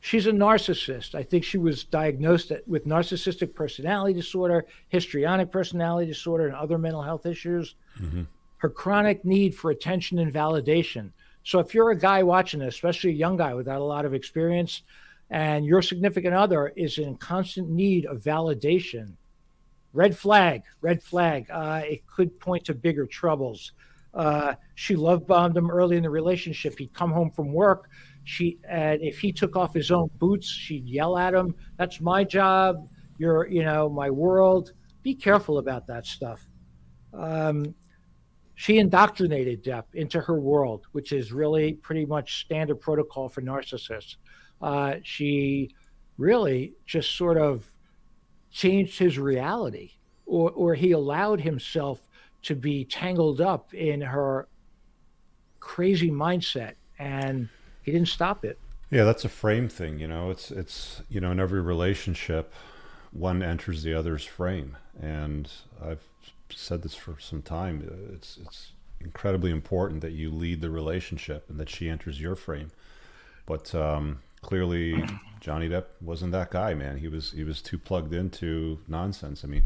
She's a narcissist. I think she was diagnosed with narcissistic personality disorder, histrionic personality disorder, and other mental health issues. Mm-hmm. Her chronic need for attention and validation. So, if you're a guy watching this, especially a young guy without a lot of experience, and your significant other is in constant need of validation, red flag, red flag. Uh, it could point to bigger troubles. Uh, she love bombed him early in the relationship. He'd come home from work. She and if he took off his own boots, she'd yell at him. That's my job. You're, you know, my world. Be careful about that stuff. Um, she indoctrinated Depp into her world, which is really pretty much standard protocol for narcissists uh, she really just sort of changed his reality, or, or he allowed himself to be tangled up in her crazy mindset, and he didn't stop it. Yeah, that's a frame thing. You know, it's it's you know in every relationship, one enters the other's frame, and I've said this for some time. It's it's incredibly important that you lead the relationship and that she enters your frame. But um, clearly Johnny Depp wasn't that guy, man. He was he was too plugged into nonsense. I mean,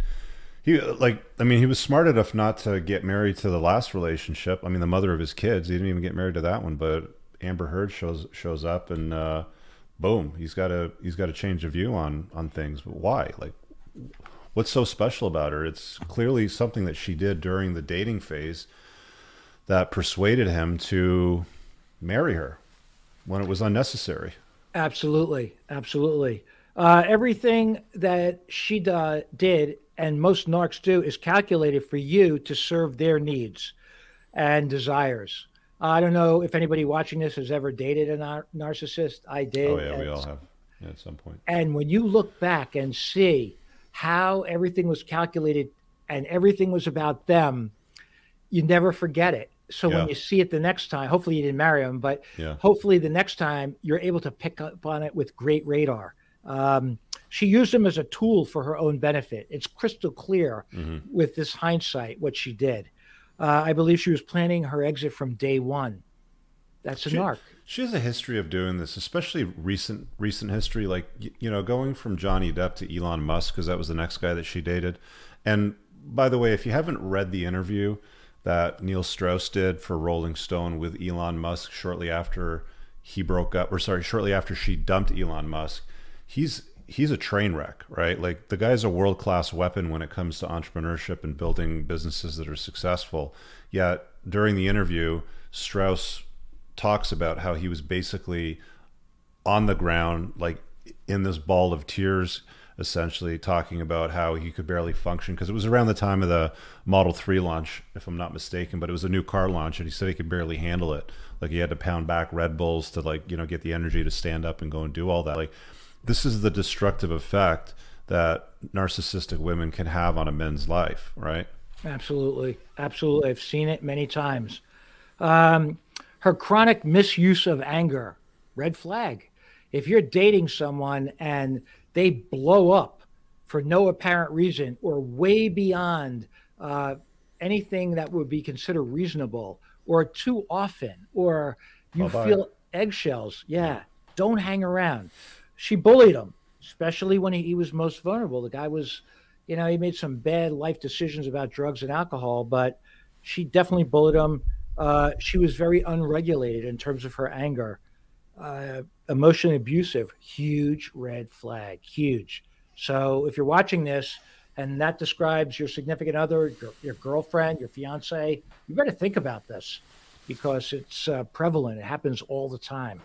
he like I mean he was smart enough not to get married to the last relationship. I mean the mother of his kids. He didn't even get married to that one, but Amber Heard shows shows up and uh, boom, he's got a he's got a change of view on on things. But why? Like what's so special about her? It's clearly something that she did during the dating phase that persuaded him to marry her when it was unnecessary. Absolutely, absolutely. Uh, everything that she do, did and most narcs do is calculated for you to serve their needs and desires. I don't know if anybody watching this has ever dated a nar- narcissist. I did. Oh yeah, we all have yeah, at some point. And when you look back and see how everything was calculated and everything was about them, you never forget it. So yeah. when you see it the next time, hopefully you didn't marry him, but yeah. hopefully the next time you're able to pick up on it with great radar. Um, she used them as a tool for her own benefit. It's crystal clear mm-hmm. with this hindsight what she did. Uh, I believe she was planning her exit from day one. That's a she, narc. She has a history of doing this, especially recent recent history. Like you know, going from Johnny Depp to Elon Musk because that was the next guy that she dated. And by the way, if you haven't read the interview that Neil Strauss did for Rolling Stone with Elon Musk shortly after he broke up, or sorry, shortly after she dumped Elon Musk, he's he's a train wreck, right? Like the guy's a world class weapon when it comes to entrepreneurship and building businesses that are successful. Yet during the interview, Strauss talks about how he was basically on the ground, like in this ball of tears, essentially talking about how he could barely function because it was around the time of the Model 3 launch, if I'm not mistaken, but it was a new car launch and he said he could barely handle it. Like he had to pound back Red Bulls to like, you know, get the energy to stand up and go and do all that. Like this is the destructive effect that narcissistic women can have on a man's life, right? Absolutely. Absolutely. I've seen it many times. Um, her chronic misuse of anger, red flag. If you're dating someone and they blow up for no apparent reason or way beyond uh, anything that would be considered reasonable or too often, or you Bye-bye. feel eggshells, yeah, don't hang around she bullied him, especially when he, he was most vulnerable. The guy was, you know, he made some bad life decisions about drugs and alcohol, but she definitely bullied him. Uh, she was very unregulated in terms of her anger, uh, emotionally abusive. Huge red flag, huge. So if you're watching this and that describes your significant other, your, your girlfriend, your fiance, you better think about this because it's uh, prevalent. It happens all the time.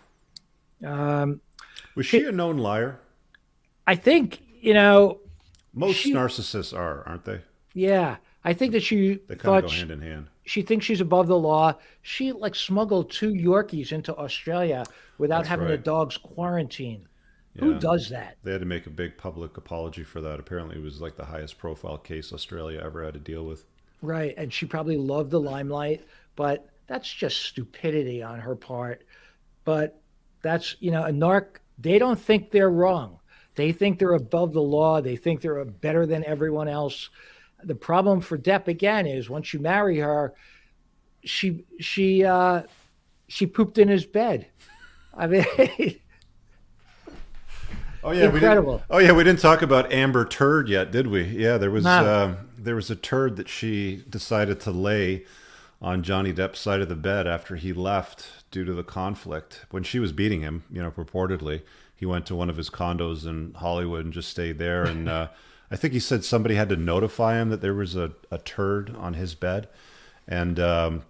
Um, was she a known liar? I think, you know. Most she, narcissists are, aren't they? Yeah. I think that she they kind of go hand in hand. She thinks she's above the law. She like smuggled two Yorkies into Australia without That's having right. the dogs quarantined. Yeah. Who does that? They had to make a big public apology for that. Apparently, it was like the highest profile case Australia ever had to deal with. Right, and she probably loved the limelight, but that's just stupidity on her part. But that's you know a narc they don't think they're wrong. They think they're above the law. They think they're better than everyone else. The problem for Depp again is once you marry her, she she uh, she pooped in his bed. I mean. Oh yeah, incredible. We didn't, oh yeah, we didn't talk about Amber Turd yet, did we? Yeah, there was uh, there was a turd that she decided to lay on Johnny Depp's side of the bed after he left due to the conflict. When she was beating him, you know, purportedly, he went to one of his condos in Hollywood and just stayed there. And uh, I think he said somebody had to notify him that there was a, a turd on his bed. And, um,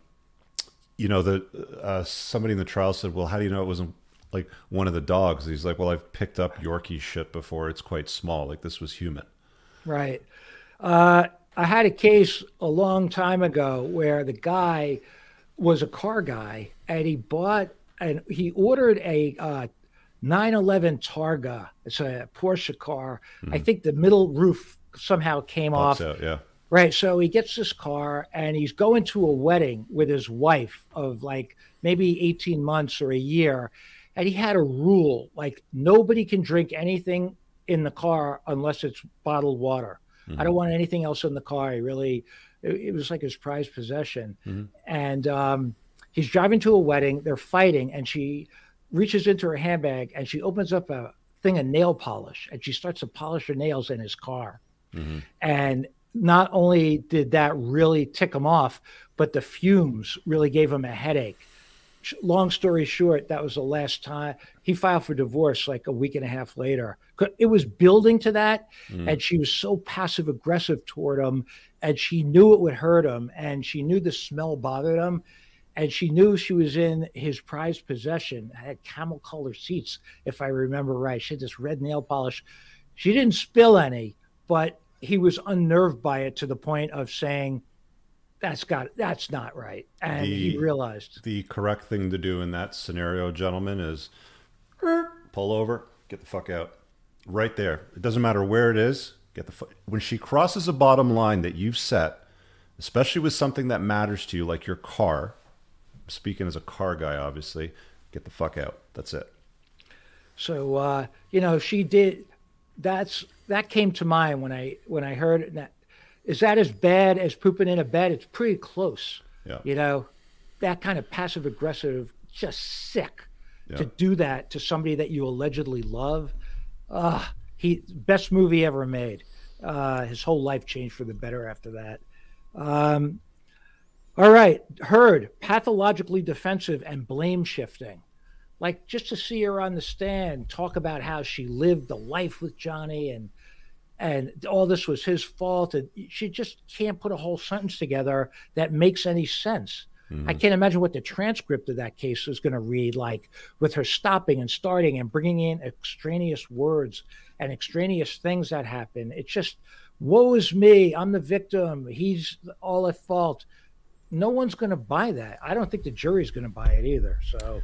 you know, the uh, somebody in the trial said, well, how do you know it wasn't like one of the dogs? He's like, well, I've picked up Yorkie shit before. It's quite small. Like this was human. Right. Uh, I had a case a long time ago where the guy was a car guy and he bought and he ordered a uh, 911 Targa. It's a Porsche car. Mm-hmm. I think the middle roof somehow came Pops off. Out, yeah. Right. So he gets this car and he's going to a wedding with his wife of like maybe 18 months or a year. And he had a rule like nobody can drink anything in the car unless it's bottled water. Mm-hmm. I don't want anything else in the car. He really, it, it was like his prized possession. Mm-hmm. And um, he's driving to a wedding. They're fighting, and she reaches into her handbag and she opens up a thing of nail polish and she starts to polish her nails in his car. Mm-hmm. And not only did that really tick him off, but the fumes really gave him a headache. Long story short, that was the last time he filed for divorce like a week and a half later. It was building to that, mm. and she was so passive aggressive toward him, and she knew it would hurt him, and she knew the smell bothered him, and she knew she was in his prized possession. I had camel color seats, if I remember right. She had this red nail polish. She didn't spill any, but he was unnerved by it to the point of saying, "That's got that's not right," and the, he realized the correct thing to do in that scenario, gentlemen, is pull over, get the fuck out, right there. It doesn't matter where it is. Get the fu- when she crosses a bottom line that you've set, especially with something that matters to you, like your car. Speaking as a car guy, obviously, get the fuck out. That's it. So uh, you know, she did. That's that came to mind when I when I heard that. Is that as bad as pooping in a bed? It's pretty close. Yeah. You know, that kind of passive aggressive, just sick yeah. to do that to somebody that you allegedly love. Uh, he best movie ever made. Uh, his whole life changed for the better after that. Um, all right, Heard pathologically defensive and blame shifting like just to see her on the stand talk about how she lived the life with Johnny and and all this was his fault and she just can't put a whole sentence together that makes any sense. Mm-hmm. I can't imagine what the transcript of that case is going to read like with her stopping and starting and bringing in extraneous words and extraneous things that happen. It's just woe is me, I'm the victim, he's all at fault. No one's going to buy that. I don't think the jury's going to buy it either. So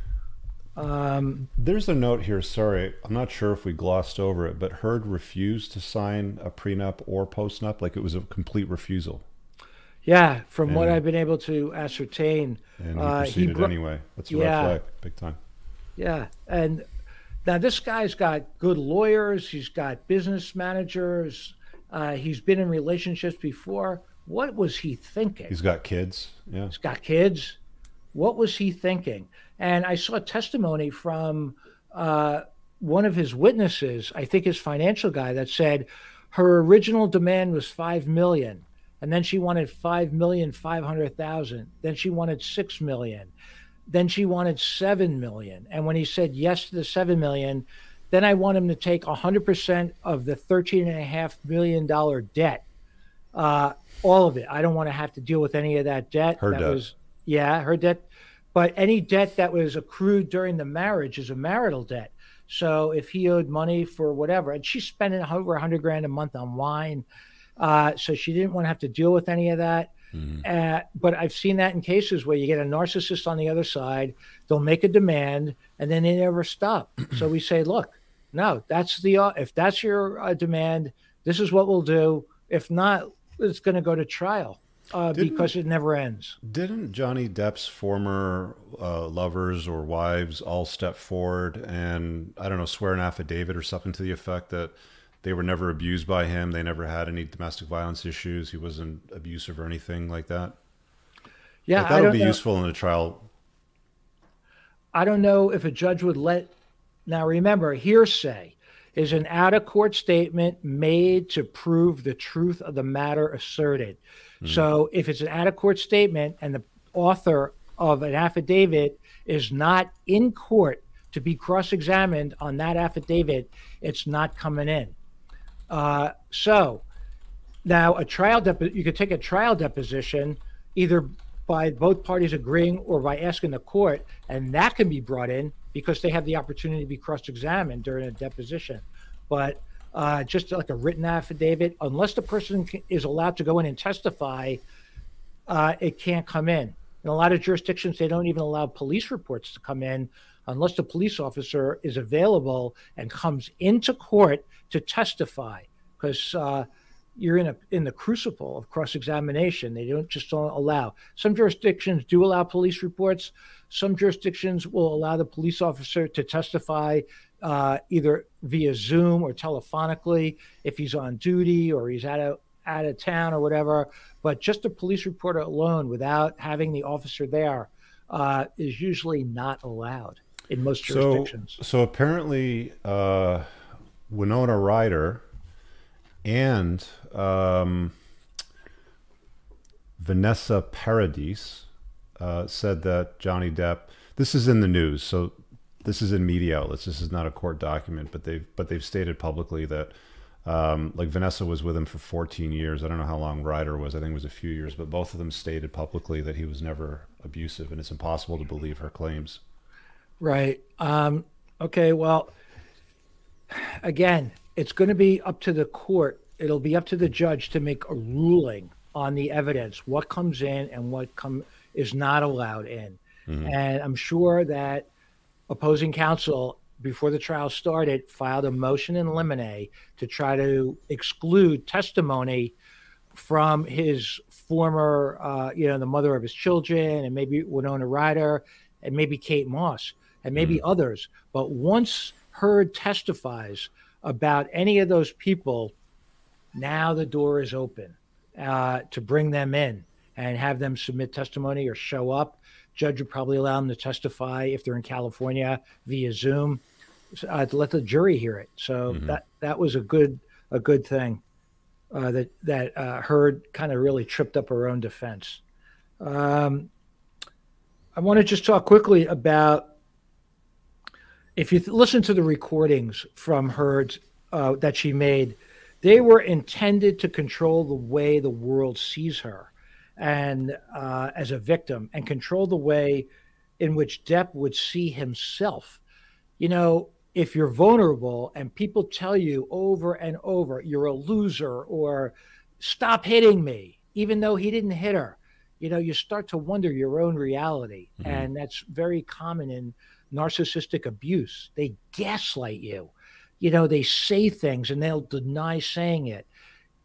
um, There's a note here. Sorry, I'm not sure if we glossed over it, but Heard refused to sign a prenup or postnup. Like it was a complete refusal. Yeah, from and, what I've been able to ascertain, and he uh, proceeded he bro- anyway. That's a yeah, red flag, big time. Yeah, and now this guy's got good lawyers. He's got business managers. Uh, he's been in relationships before. What was he thinking? He's got kids. Yeah, he's got kids. What was he thinking? And I saw testimony from uh, one of his witnesses, I think his financial guy, that said her original demand was five million, and then she wanted five million five hundred thousand. Then she wanted six million. Then she wanted seven million. And when he said yes to the seven million, then I want him to take hundred percent of the thirteen and a half million dollar debt. Uh, all of it. I don't want to have to deal with any of that debt. Her that debt. was yeah, her debt but any debt that was accrued during the marriage is a marital debt. So if he owed money for whatever, and she's spending over a hundred grand a month on wine, uh, so she didn't want to have to deal with any of that. Mm-hmm. Uh, but I've seen that in cases where you get a narcissist on the other side, they'll make a demand and then they never stop. so we say, look, no, that's the uh, if that's your uh, demand, this is what we'll do. If not, it's going to go to trial uh, because it never ends. Didn't Johnny Depp's former uh, lovers or wives all step forward and I don't know swear an affidavit or something to the effect that they were never abused by him, they never had any domestic violence issues, he wasn't abusive or anything like that? Yeah, like that would be know. useful in a trial. I don't know if a judge would let. Now remember, hearsay is an out of court statement made to prove the truth of the matter asserted. Mm. So if it's an out of court statement and the author of an affidavit is not in court to be cross examined on that affidavit, it's not coming in. Uh, so now a trial depo- you could take a trial deposition either by both parties agreeing or by asking the court, and that can be brought in because they have the opportunity to be cross examined during a deposition. But uh, just like a written affidavit, unless the person is allowed to go in and testify, uh, it can't come in. In a lot of jurisdictions, they don't even allow police reports to come in unless the police officer is available and comes into court to testify, because uh, you're in a in the crucible of cross examination. They don't just don't allow. Some jurisdictions do allow police reports. Some jurisdictions will allow the police officer to testify uh, either via Zoom or telephonically if he's on duty or he's out of out of town or whatever. But just a police report alone, without having the officer there, uh, is usually not allowed in most jurisdictions. So, so apparently, uh, Winona Ryder and um, Vanessa Paradis uh, said that Johnny Depp. This is in the news, so this is in media outlets. This is not a court document, but they've but they've stated publicly that um, like Vanessa was with him for 14 years. I don't know how long Ryder was. I think it was a few years, but both of them stated publicly that he was never abusive, and it's impossible to believe her claims. Right. Um, okay. Well, again, it's going to be up to the court. It'll be up to the judge to make a ruling on the evidence, what comes in and what come is not allowed in. Mm-hmm. And I'm sure that opposing counsel before the trial started filed a motion in limine to try to exclude testimony from his former, uh, you know, the mother of his children, and maybe Winona Ryder, and maybe Kate Moss, and maybe mm. others. But once Heard testifies about any of those people, now the door is open uh, to bring them in and have them submit testimony or show up. Judge would probably allow them to testify if they're in California via Zoom uh, to let the jury hear it. So mm-hmm. that that was a good a good thing uh, that that uh, Heard kind of really tripped up her own defense. Um, I want to just talk quickly about if you th- listen to the recordings from Heard uh, that she made, they were intended to control the way the world sees her and uh, as a victim and control the way in which Depp would see himself. You know, if you're vulnerable and people tell you over and over you're a loser or stop hitting me, even though he didn't hit her, you know, you start to wonder your own reality. Mm-hmm. And that's very common in narcissistic abuse. They gaslight you. You know, they say things and they'll deny saying it.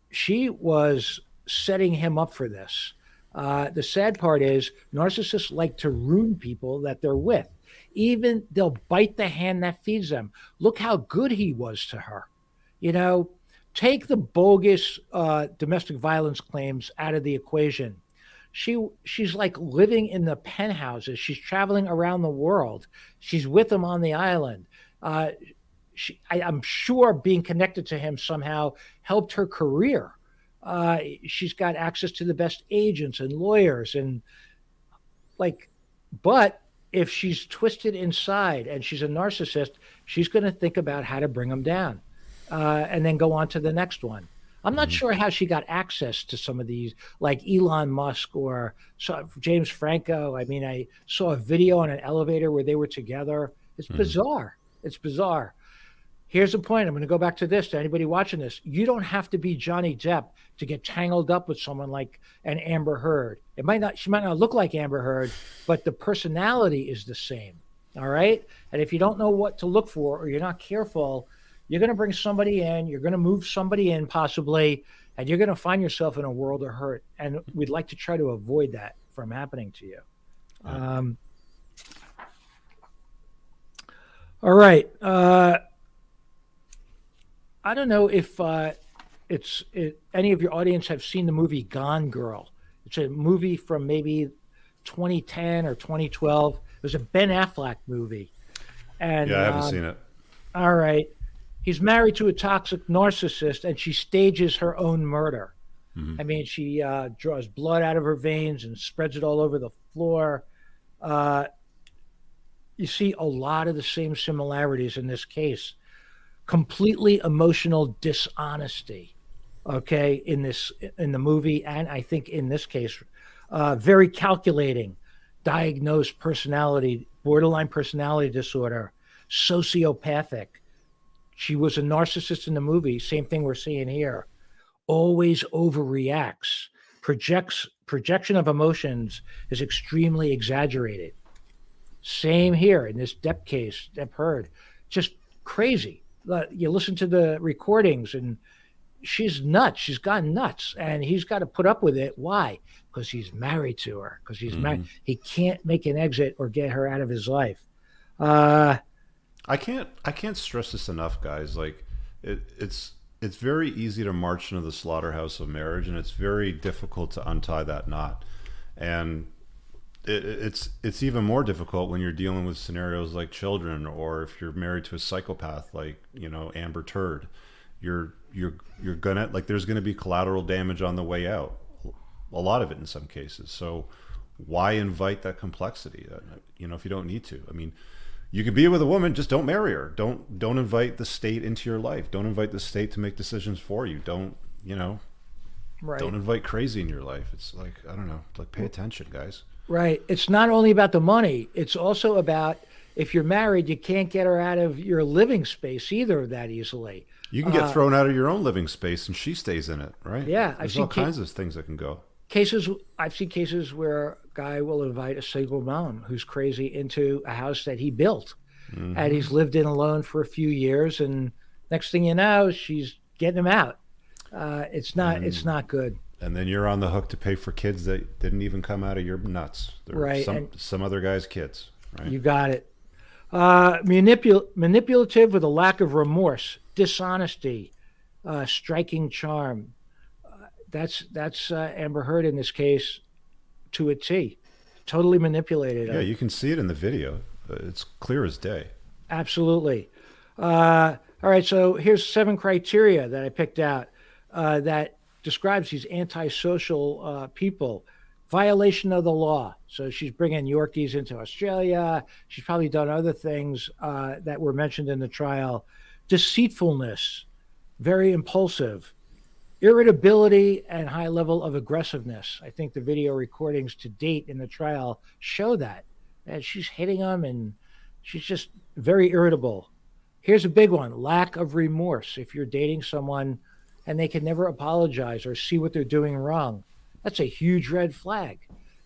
She was setting him up for this. Uh, the sad part is narcissists like to ruin people that they're with even they'll bite the hand that feeds them. Look how good he was to her. You know, take the bogus uh, domestic violence claims out of the equation. She she's like living in the penthouses. She's traveling around the world. She's with him on the island. Uh, she, I, am sure being connected to him somehow helped her career. Uh, she's got access to the best agents and lawyers and like, but if she's twisted inside and she's a narcissist, she's going to think about how to bring him down uh, and then go on to the next one. I'm not mm-hmm. sure how she got access to some of these, like Elon Musk or James Franco. I mean, I saw a video on an elevator where they were together. It's mm-hmm. bizarre. It's bizarre here's the point. I'm going to go back to this to anybody watching this. You don't have to be Johnny Depp to get tangled up with someone like an Amber Heard. It might not, she might not look like Amber Heard, but the personality is the same. All right. And if you don't know what to look for or you're not careful, you're going to bring somebody in, you're going to move somebody in possibly, and you're going to find yourself in a world of hurt. And we'd like to try to avoid that from happening to you. Um, all right. Uh, I don't know if uh, it's it, any of your audience have seen the movie Gone Girl. It's a movie from maybe 2010 or 2012. It was a Ben Affleck movie. And yeah, I haven't um, seen it. All right. He's married to a toxic narcissist, and she stages her own murder. Mm-hmm. I mean, she uh, draws blood out of her veins and spreads it all over the floor. Uh, you see a lot of the same similarities in this case completely emotional dishonesty okay in this in the movie and i think in this case uh, very calculating diagnosed personality borderline personality disorder sociopathic she was a narcissist in the movie same thing we're seeing here always overreacts projects projection of emotions is extremely exaggerated same here in this Depp case Depp Heard just crazy you listen to the recordings and she's nuts. She's gone nuts, and he's got to put up with it. Why? Because he's married to her. Because he's mm-hmm. married. He can't make an exit or get her out of his life. Uh, I can't. I can't stress this enough, guys. Like, it, it's it's very easy to march into the slaughterhouse of marriage, and it's very difficult to untie that knot. And it, it's it's even more difficult when you're dealing with scenarios like children, or if you're married to a psychopath like you know Amber Turd. You're you're you're gonna like there's gonna be collateral damage on the way out. a lot of it in some cases. So why invite that complexity? Uh, you know, if you don't need to. I mean, you can be with a woman, just don't marry her. Don't don't invite the state into your life. Don't invite the state to make decisions for you. Don't you know? Right. Don't invite crazy in your life. It's like I don't know. Like pay attention, guys. Right. It's not only about the money. It's also about if you're married, you can't get her out of your living space either that easily. You can get uh, thrown out of your own living space, and she stays in it, right? Yeah, there's all kinds of things that can go. Cases I've seen cases where a guy will invite a single mom who's crazy into a house that he built, mm-hmm. and he's lived in alone for a few years, and next thing you know, she's getting him out. Uh, it's not. It's not good. And then you're on the hook to pay for kids that didn't even come out of your nuts. They're right. Some, some other guy's kids. Right. You got it. Uh, manipul- manipulative with a lack of remorse, dishonesty, uh, striking charm. Uh, that's that's uh, Amber Heard in this case to a T. Totally manipulated. Yeah, you can see it in the video. Uh, it's clear as day. Absolutely. Uh, all right, so here's seven criteria that I picked out that describes these antisocial people violation of the law. So she's bringing Yorkies into Australia. She's probably done other things uh, that were mentioned in the trial. Deceitfulness, very impulsive, irritability, and high level of aggressiveness. I think the video recordings to date in the trial show that. And she's hitting him and she's just very irritable. Here's a big one lack of remorse. If you're dating someone and they can never apologize or see what they're doing wrong, that's a huge red flag.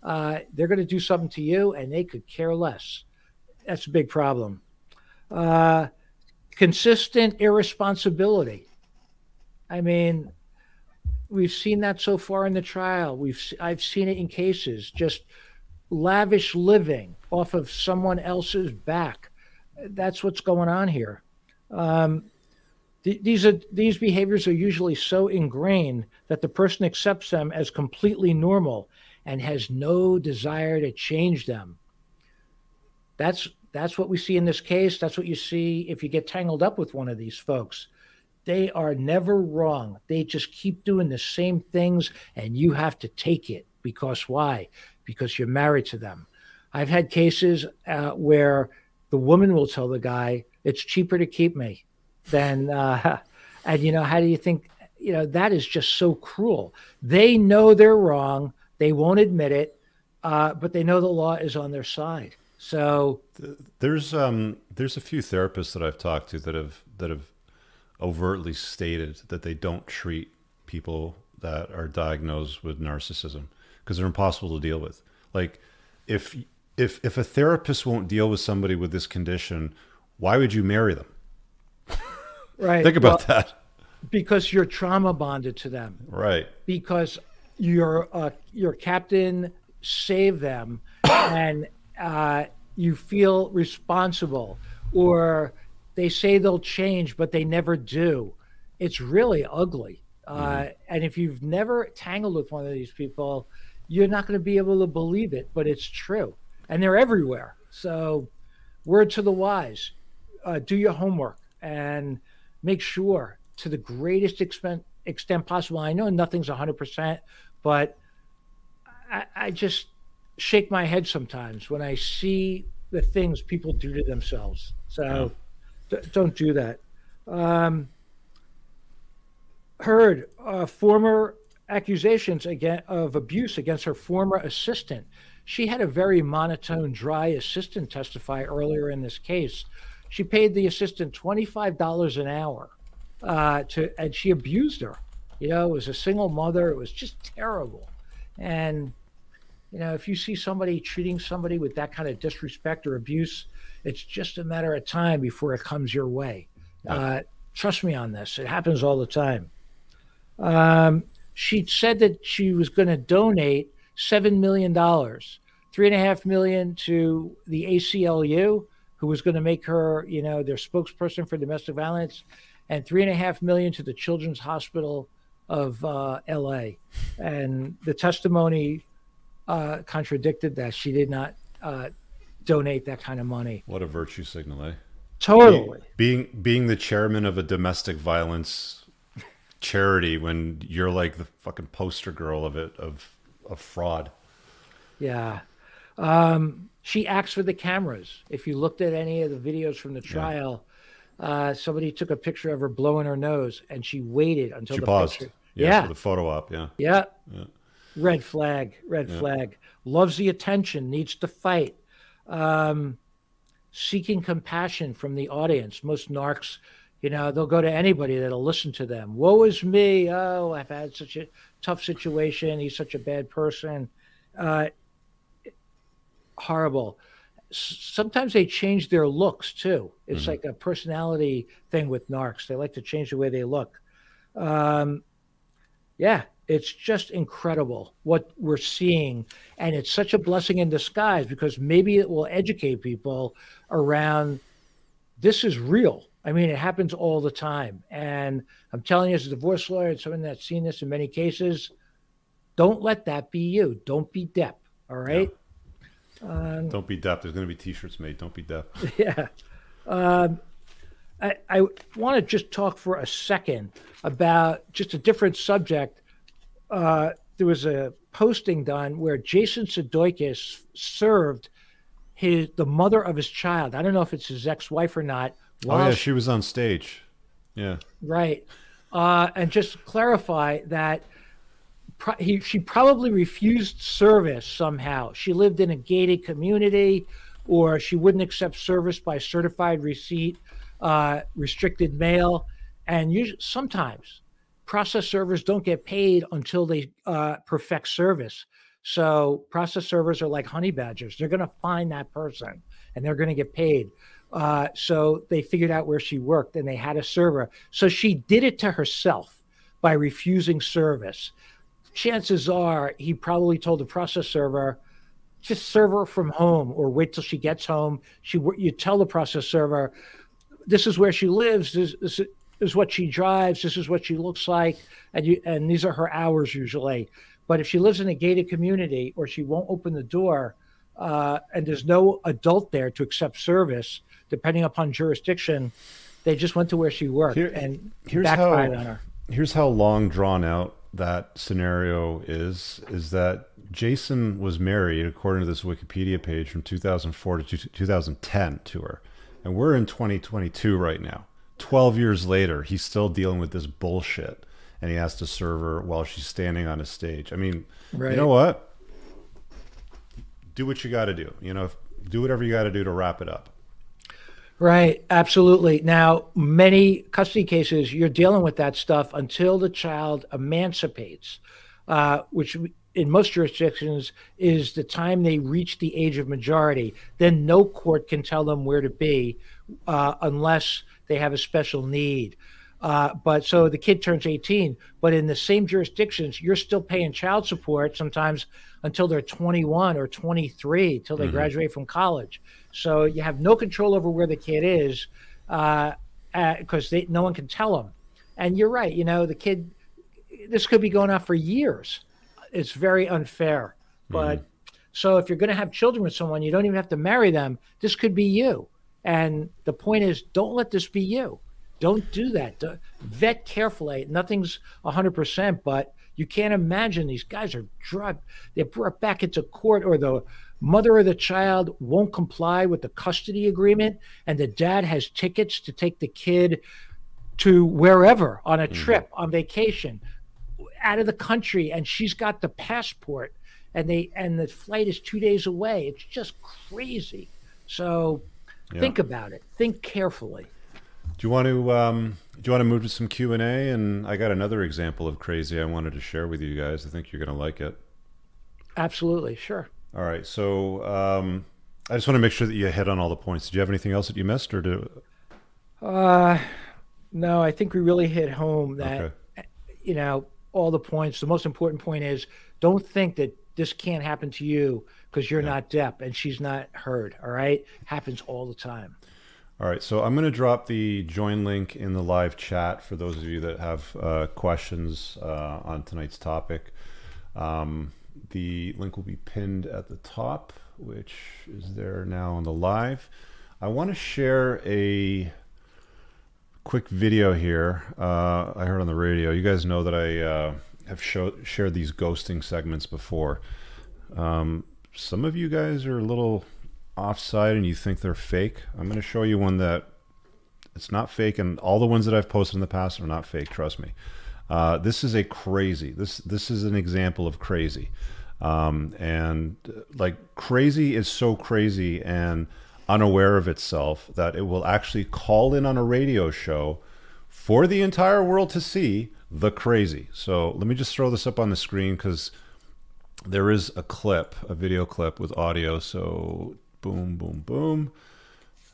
Uh, they're going to do something to you and they could care less. That's a big problem. Uh, consistent irresponsibility. I mean, we've seen that so far in the trial. We've I've seen it in cases just lavish living off of someone else's back. That's what's going on here. Um, these are these behaviors are usually so ingrained that the person accepts them as completely normal and has no desire to change them. That's that's what we see in this case. That's what you see if you get tangled up with one of these folks. They are never wrong. They just keep doing the same things and you have to take it because why? Because you're married to them. I've had cases uh, where the woman will tell the guy, "It's cheaper to keep me." than, uh, and you know how do you think you know that is just so cruel they know they're wrong they won't admit it uh, but they know the law is on their side so there's um there's a few therapists that i've talked to that have that have overtly stated that they don't treat people that are diagnosed with narcissism because they're impossible to deal with like if if if a therapist won't deal with somebody with this condition why would you marry them Right. Think about well, that. Because you're trauma bonded to them. Right. Because your uh, your captain saved them, and uh, you feel responsible, or they say they'll change, but they never do. It's really ugly. Uh, mm-hmm. and if you've never tangled with one of these people, you're not going to be able to believe it, but it's true. And they're everywhere. So, word to the wise uh, do your homework and make sure to the greatest extent, extent possible. I know nothing's 100%, but I, I just shake my head sometimes when I see the things people do to themselves. So. D- don't do that. Um, heard uh, former accusations again of abuse against her former assistant. She had a very monotone, dry assistant testify earlier in this case she paid the assistant $25 an hour uh, to, and she abused her. You know, it was a single mother. It was just terrible. And, you know, if you see somebody treating somebody with that kind of disrespect or abuse, it's just a matter of time before it comes your way. Uh, trust me on this. It happens all the time. Um, she said that she was going to donate seven million dollars, three and a half million to the ACLU who was going to make her, you know, their spokesperson for domestic violence, and three and a half million to the Children's Hospital of uh, L.A. And the testimony uh, contradicted that. She did not uh, donate that kind of money. What a virtue signal, eh? Totally. Being being the chairman of a domestic violence charity when you're like the fucking poster girl of it of a fraud. Yeah. Um, she acts for the cameras. If you looked at any of the videos from the trial, yeah. uh, somebody took a picture of her blowing her nose and she waited until she the paused. picture. Yeah, yeah. For the photo op. Yeah. yeah. Yeah. Red flag, red Yeah. flag. Loves the attention, needs to fight. Um, seeking compassion from the audience. Most narcs, you know, they'll go to anybody that'll listen to them. Woe is me. Oh, I've had such a tough situation. He's such a bad person. Uh, horrible. S- Sometimes they change their looks too. It's Mhm. like a personality thing with narcs. They like to change the way they look. Um, yeah, it's just incredible what we're seeing. And it's such a blessing in disguise because maybe it will educate people around this is real. I mean, it happens all the time. And I'm telling you, as a divorce lawyer and someone that's seen this in many cases, don't let that be you. Don't be Depp. All right. Um, Don't be deaf. There's going to be T-shirts made. Don't be deaf. yeah. Um, I, I want to just talk for a second about just a different subject. Uh, there was a posting done where Jason Sudeikis served his the mother of his child. I don't know if it's his ex-wife or not. Oh yeah, she was on stage. Yeah. Right. Uh, and just clarify that pro- he, she probably refused service somehow. She lived in a gated community, or she wouldn't accept service by certified receipt, uh, restricted mail. And usually, sometimes process servers don't get paid until they uh, perfect service. So process servers are like honey badgers. They're going to find that person and they're going to get paid. Uh, so they figured out where she worked and they had a server. So she did it to herself by refusing service. Chances are he probably told the process server, just serve her from home or wait till she gets home. She you tell the process server, this is where she lives. This, this is what she drives. This is what she looks like, and you and these are her hours usually. But if she lives in a gated community or she won't open the door, uh, and there's no adult there to accept service, depending upon jurisdiction, they just went to where she worked Here- and here's backfired how- on her. Here's how long drawn out that scenario is: is that Jason was married, according to this Wikipedia page, from 2004 to 2010 to her, and we're in 2022 right now. Twelve years later, he's still dealing with this bullshit, and he has to serve her while she's standing on a stage. I mean, Right. you know what? Do what you got to do. You know, do whatever you got to do to wrap it up. Right, absolutely. Now, many custody cases, you're dealing with that stuff until the child emancipates, uh, which in most jurisdictions is the time they reach the age of majority. Then no court can tell them where to be uh, unless they have a special need. Uh, but so the kid turns 18, but in the same jurisdictions, you're still paying child support sometimes until they're 21 or 23, till they mm-hmm. graduate from college. So you have no control over where the kid is uh, because they no one can tell them. And you're right, you know, the kid, this could be going on for years. It's very unfair. But mm-hmm. so if you're going to have children with someone, you don't even have to marry them. This could be you. And the point is, don't let this be you. Don't do that. Vet carefully. Nothing's 100%, but you can't imagine these guys are drugged. They're brought back into court, or the mother of the child won't comply with the custody agreement, and the dad has tickets to take the kid to wherever on a mm-hmm. trip, on vacation, out of the country, and she's got the passport, and they and the flight is two days away. It's just crazy. So Yeah. think about it. Think carefully. Do you want to um, do you want to move to some Q and A? And I got another example of crazy I wanted to share with you guys. I think you're going to like it. Absolutely, sure. All right, so um, I just want to make sure that you hit on all the points. Did you have anything else that you missed, or do? Uh, no, I think we really hit home that Okay. you know all the points. The most important point is don't think that this can't happen to you because you're not deaf and she's not heard. All right, happens all the time. All right, so I'm going to drop the join link in the live chat for those of you that have uh, questions uh, on tonight's topic. Um, the link will be pinned at the top, which is there now on the live. I want to share a quick video here. Uh, I heard on the radio. You guys know that I uh, have show, shared these ghosting segments before. Um, some of you guys are a little offside and you think they're fake. I'm going to show you one that it's not fake, and all the ones that I've posted in the past are not fake. Trust me. Uh, this is a crazy. This this is an example of crazy, um, and uh, like crazy is so crazy and unaware of itself that it will actually call in on a radio show for the entire world to see the crazy. So let me just throw this up on the screen because there is a clip, a video clip with audio. So boom, boom, boom.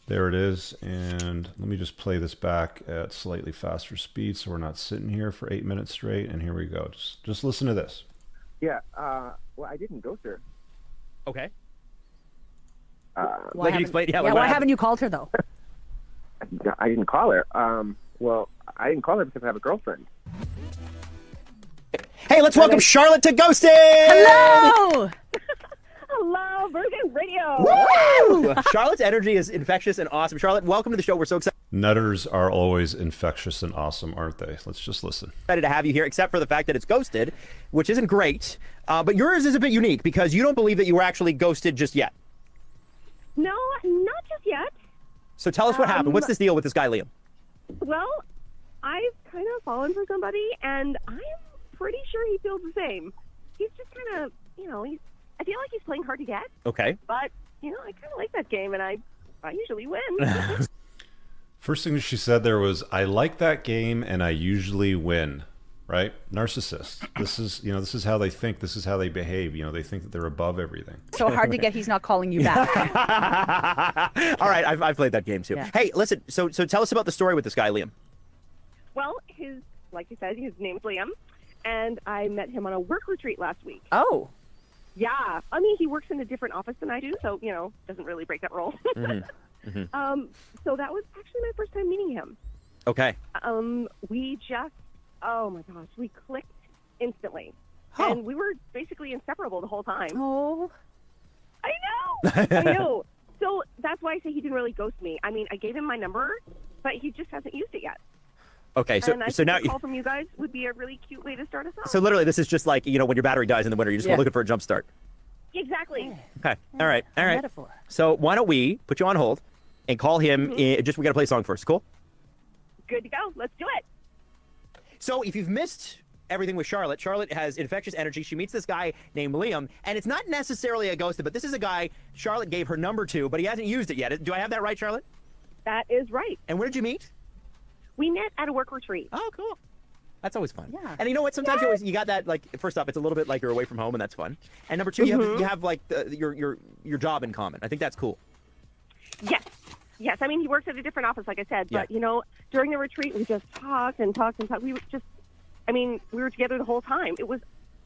There it is. And let me just play this back at slightly faster speed so we're not sitting here for eight minutes straight. And here we go. Just just listen to this. Yeah, uh, well, I didn't go her. Okay. Uh, Like Why you haven't- explained, yeah. yeah, like why what haven't you called her though? I didn't call her. Um, well, I didn't call her because I have a girlfriend. Hey, let's welcome Charlotte to Ghosted. Hello. Hello, Virgin Radio. Woo! Charlotte's energy is infectious and awesome. Charlotte, welcome to the show. We're so excited Nutters are always infectious and awesome, aren't they? Let's just listen. Excited to have you here, except for the fact that it's ghosted, which isn't great. Uh, but yours is a bit unique because you don't believe that you were actually ghosted just yet. No, not just yet. So tell us what happened. Um, What's this deal with this guy, Liam? Well, I've kind of fallen for somebody, and I'm pretty sure he feels the same. He's just kind of, you know, he's. I feel like he's playing hard to get, Okay. but you know, I kind of like that game, and I, I usually win. First thing she said there was, "I like that game and I usually win." Right? Narcissist. This is, you know, this is how they think. This is how they behave. You know, they think that they're above everything. So hard to get. He's not calling you back. All right, I've, I've played that game too. Yeah. Hey, listen. So so tell us about the story with this guy, Liam. well, his, like you said, his name's Liam, and I met him on a work retreat last week. Oh. Yeah, I mean, he works in a different office than I do, so you know, doesn't really break that role. Um, so that was actually my first time meeting him. Okay. um, we just, oh my gosh, we clicked instantly. And we were basically inseparable the whole time. Oh. I know. I know. So that's why I say he didn't really ghost me. I mean, I gave him my number, but he just hasn't used it yet. Okay. So and I so think now a call from you guys would be a really cute way to start us off. so literally this is just like you know when your battery dies in the winter, you're just Yeah. looking for a jump start. exactly. Okay. All right. All right. Metaphor. So why don't we put you on hold and call him? Mm-hmm. In, just we got to play a song first. Cool. Good to go. Let's do it. So if you've missed everything with Charlotte, Charlotte has infectious energy. She meets this guy named Liam, and it's not necessarily a ghosted, but this is a guy Charlotte gave her number to, but he hasn't used it yet. Do I have that right, Charlotte? That is right. And where did you meet? We met at a work retreat. Oh, cool. That's always fun. Yeah. And you know what? Sometimes you always you got that like first off, it's a little bit like you're away from home, and that's fun. And number 2 you have you mm-hmm. have like the, your your your job in common. I think that's cool. Yes. Yes. I mean, he works at a different office, like I said. But, Yeah. you know, during the retreat, we just talked and talked and talked. We just, I mean, we were together the whole time. It was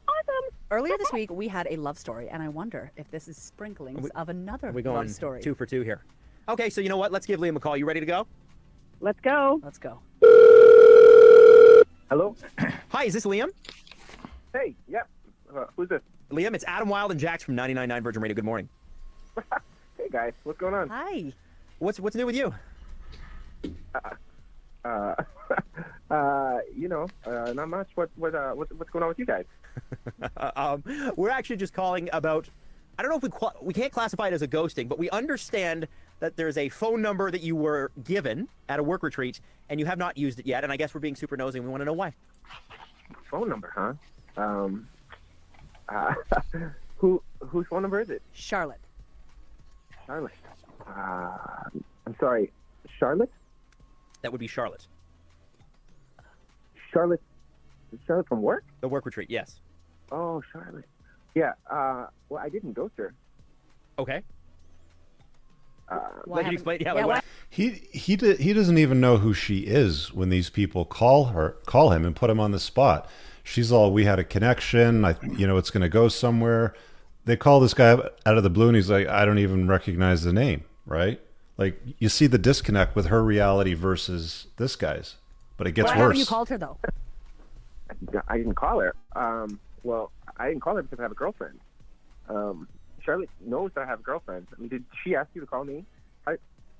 awesome. Earlier this week, we had a love story, and I wonder if this is sprinklings we- of another Are we going love story. two for two here? Okay, so you know what? Let's give Liam a call. You ready to go? Let's go. Let's go. Hello? Hi, is this Liam? Hey, yeah. Uh, who's this? Liam, it's Adam Wylde and Jax from 99.9 Virgin Radio. Good morning. Hey, guys. What's going on? Hi. What's what's new with you? Uh, uh, you know, uh, not much. What, what, uh, what's, what's going on with you guys? Uh, um, we're actually just calling about. I don't know if we qua we can't classify it as a ghosting, but we understand that there's a phone number that you were given at a work retreat and you have not used it yet. And I guess we're being super nosy and we want to know why. Phone number, huh? Um, uh, who, whose phone number is it? Charlotte. Charlotte. Uh, I'm sorry. Charlotte? That would be Charlotte. Charlotte? Charlotte from work? The work retreat, yes. Oh, Charlotte. Yeah. Uh, well, I didn't ghost her. Okay. Uh, Why Like you haven't- explained, yeah, yeah, like why- He he d- he doesn't even know who she is when these people call her call him and put him on the spot. She's all we had a connection. I you know it's going to go somewhere. They call this guy out of the blue and he's like I don't even recognize the name, right? Like you see the disconnect with her reality versus this guy's. But it gets Why worse. haven't you called her though? I didn't call her. Um, well, I didn't call her because I have a girlfriend. Um, Charlotte knows that I have a girlfriend. I mean, did she ask you to call me? I,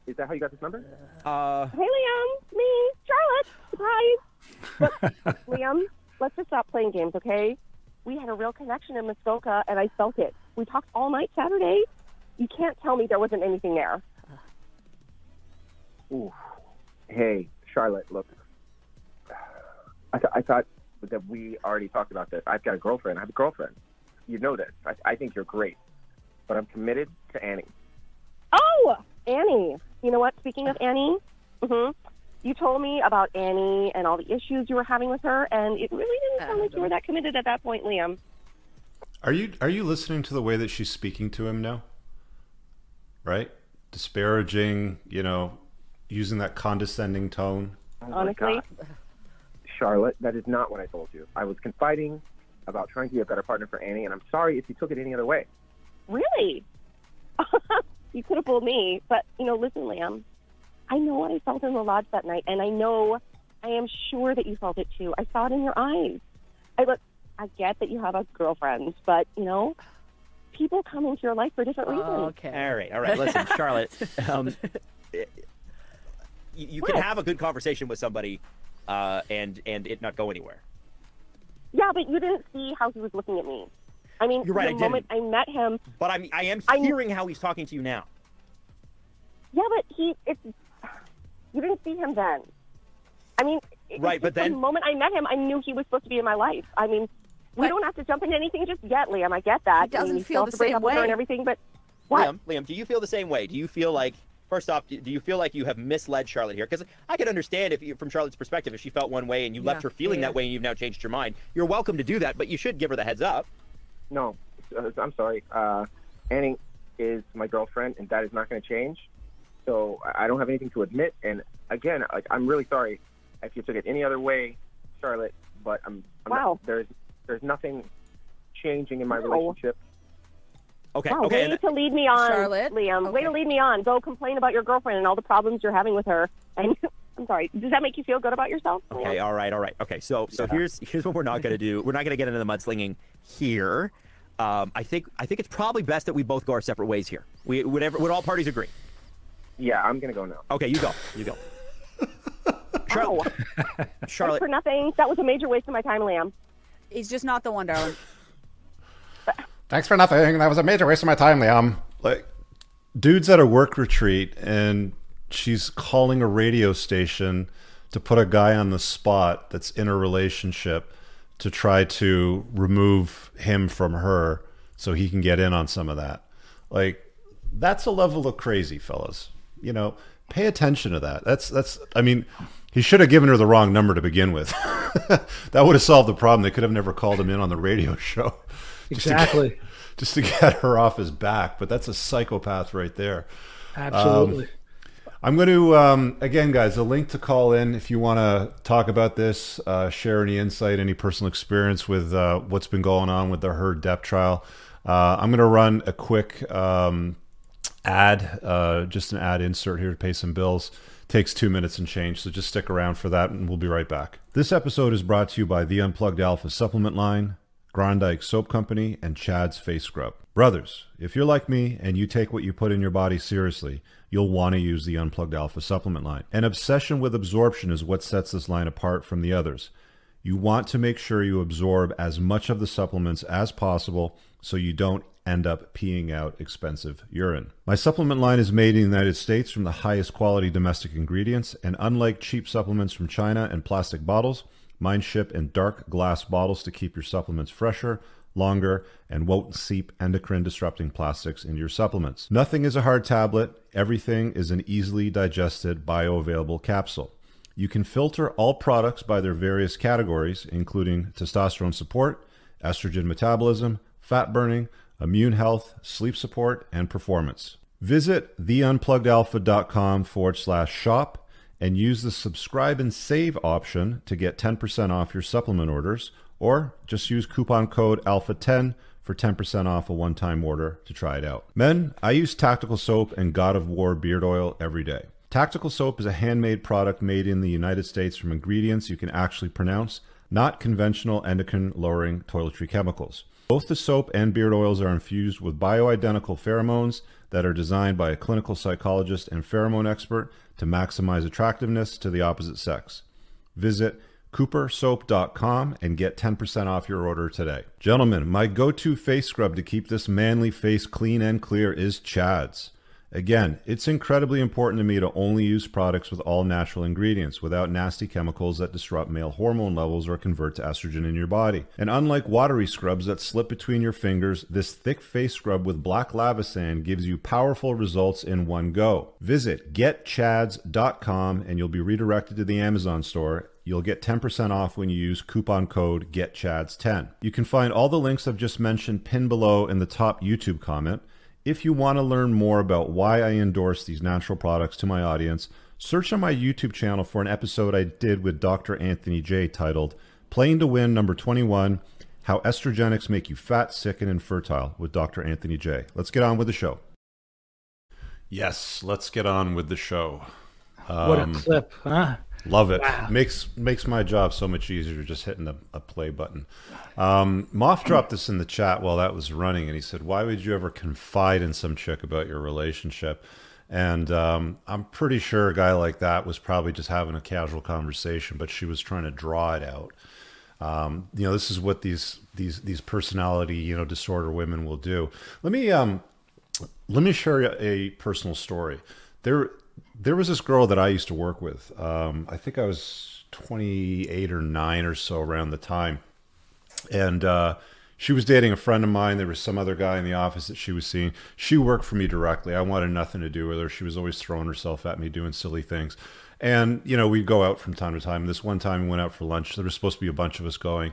is that how you got this number? Uh, Hey, Liam. Me, Charlotte. Surprise. Look, Liam, let's just stop playing games, okay? We had a real connection in Muskoka, and I felt it. We talked all night Saturday. You can't tell me there wasn't anything there. Ooh. Hey, Charlotte, look. I, th- I thought that we already talked about this. I've got a girlfriend. I have a girlfriend. You know this. I, I think you're great. But I'm committed to Annie. Oh, Annie. You know what? Speaking of Annie, hmm you told me about Annie and all the issues you were having with her, and it really didn't sound like you were that committed at that point, Liam. Are you are you listening to the way that she's speaking to him now? Right? Disparaging, you know, using that condescending tone. Oh Honestly, God. Charlotte, that is not what I told you. I was confiding about trying to be a better partner for Annie, and I'm sorry if you took it any other way. Really? you could have fooled me, but you know, listen, Liam. I know what I felt in the lodge that night, and I know, I am sure that you felt it too. I saw it in your eyes. I look, I get that you have a girlfriend, but you know, people come into your life for different reasons. Okay. All right, all right. Listen, Charlotte, um, you, you can have a good conversation with somebody, uh, and and it not go anywhere. Yeah, but you didn't see how he was looking at me. I mean, You're right, the I moment I met him, But I'm I am I'm- hearing how he's talking to you now. yeah, but he, it's, you didn't see him then. I mean, Right, but then- the moment I met him, I knew he was supposed to be in my life. I mean, we But- don't have to jump into anything just yet, Liam. I get that. He doesn't I mean, feel the same up with her way. and everything, but what? Liam, Liam, do you feel the same way? Do you feel like first off, do do you feel like you have misled Charlotte here? Because I could understand if you, from Charlotte's perspective, if she felt one way and you left her feeling yeah, that way and you've now changed your mind, you're welcome to do that, but you should give her the heads up. No, uh, I'm sorry. Uh, Annie is my girlfriend, and that is not going to change. So I I don't have anything to admit. And again, like, I'm really sorry if you took it any other way, Charlotte. But I'm, I'm Wow. not, there's there's nothing changing in my No. relationship. Okay, Wow, okay. way and- to lead me on, Charlotte? Liam. Way to lead me on. Go complain about your girlfriend and all the problems you're having with her. And I'm sorry. Does that make you feel good about yourself? Liam? Okay, all right, all right. Okay, so so here's here's what we're not going to do. We're not going to get into the mudslinging here. Um, I think I think it's probably best that we both go our separate ways here. We whatever would all parties agree. Yeah, I'm going to go now. Okay, you go. You go. Char- Wow. Charlotte, For nothing. That was a major waste of my time, Liam. He's just not the one, darling. Thanks for nothing. That was a major waste of my time, Liam. Like, dude's at a work retreat and she's calling a radio station to put a guy on the spot that's in a relationship to try to remove him from her so he can get in on some of that. Like, that's a level of crazy, fellas. You know, pay attention to that. That's that's. I mean, he should have given her the wrong number to begin with. that would have solved the problem. They could have never called him in on the radio show. Just to get- Exactly. just to get her off his back. But that's a psychopath right there. Absolutely. Um, I'm going to, um, again, guys, a link to call in if you want to talk about this, uh, share any insight, any personal experience with uh, what's been going on with the Heard Depp trial. Uh, I'm going to run a quick um, ad, uh, just an ad insert here to pay some bills. Takes two minutes and change, so just stick around for that, and we'll be right back. This episode is brought to you by the Unplugged Alpha Supplement Line, Grondike Soap Company, and Chad's Face Scrub. Brothers, if you're like me and you take what you put in your body seriously, you'll want to use the Unplugged Alpha supplement line. An obsession with absorption is what sets this line apart from the others. You want to make sure you absorb as much of the supplements as possible so you don't end up peeing out expensive urine. My supplement line is made in the United States from the highest quality domestic ingredients, and unlike cheap supplements from China and plastic bottles, mine ship in dark glass bottles to keep your supplements fresher, longer, and won't seep endocrine disrupting plastics into your supplements. Nothing is a hard tablet, everything is an easily digested bioavailable capsule. You can filter all products by their various categories, including testosterone support, estrogen metabolism, fat burning, immune health, sleep support, and performance. Visit theunpluggedalpha.com forward slash shop and use the subscribe and save option to get 10% off your supplement orders, or just use coupon code ALPHA10 for 10% off a one time order to try it out. Men, I use Tactical Soap and God of War beard oil every day. Tactical Soap is a handmade product made in the United States from ingredients you can actually pronounce, not conventional endocrine lowering toiletry chemicals. Both the soap and beard oils are infused with bioidentical pheromones that are designed by a clinical psychologist and pheromone expert to maximize attractiveness to the opposite sex. Visit coopersoap.com and get 10% off your order today. Gentlemen, my go to face scrub to keep this manly face clean and clear is Chad's. Again, it's incredibly important to me to only use products with all natural ingredients without nasty chemicals that disrupt male hormone levels or convert to estrogen in your body. And unlike watery scrubs that slip between your fingers, this thick face scrub with black lava sand gives you powerful results in one go. Visit getchads.com and you'll be redirected to the Amazon store You'll get 10% off when you use coupon code GetChads10. You can find all the links I've just mentioned pinned below in the top YouTube comment. If you want to learn more about why I endorse these natural products to my audience, search on my YouTube channel for an episode I did with Dr. Anthony Jay titled Playing to Win number 21 How Estrogenics Make You Fat, Sick, and Infertile with Dr. Anthony Jay. Let's get on with the show. Yes, let's get on with the show. what a Um, clip, huh? Love it. Wow. Makes makes my job so much easier just hitting a, a play button. Um, Moff dropped this in the chat while that was running, and he said, "Why would you ever confide in some chick about your relationship?" And um, I'm pretty sure a guy like that was probably just having a casual conversation, but she was trying to draw it out. Um, you know, this is what these these these personality you know disorder women will do. Let me um, let me share a personal story. There, there was this girl that I used to work with. Um, I think I was 28 or 9 or so around the time. And uh, she was dating a friend of mine. There was some other guy in the office that she was seeing. She worked for me directly. I wanted nothing to do with her. She was always throwing herself at me, doing silly things. And, you know, we'd go out from time to time. This one time we went out for lunch. There was supposed to be a bunch of us going.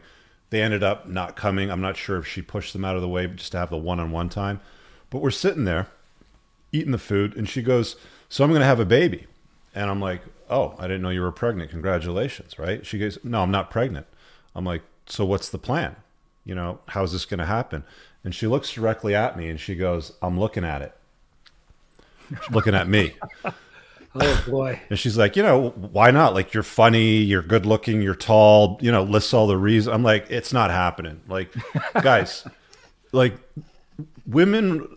They ended up not coming. I'm not sure if she pushed them out of the way just to have the one on one time. But we're sitting there eating the food and she goes so i'm going to have a baby. And i'm like oh i didn't know you were pregnant. Congratulations right? She goes no i'm not pregnant. I'm like so what's the plan? You know how's this going to happen? And she looks directly at me and she goes i'm looking at it. She's looking at me. Oh boy. and she's like you know why not? Like you're funny you're good looking you're tall you know lists all the reasons. I'm like it's not happening. Like guys like women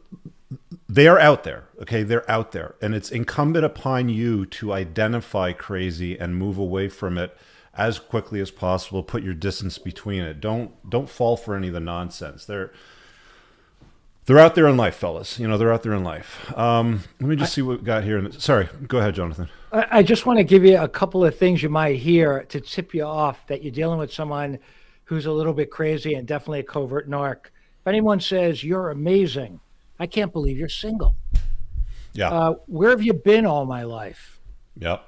they are out there okay? They're out there. And it's incumbent upon you to identify crazy and move away from it as quickly as possible. Put your distance between it. Don't don't fall for any of the nonsense. They're they're out there in life fellas. You know they're out there in life. Um let me just see what we got here. Sorry go ahead jonathan. I I just want to give you a couple of things you might hear to tip you off that you're dealing with someone who's a little bit crazy and definitely a covert narc. If anyone says you're amazing, I can't believe you're single. yeah Uh, where have you been all my life? yep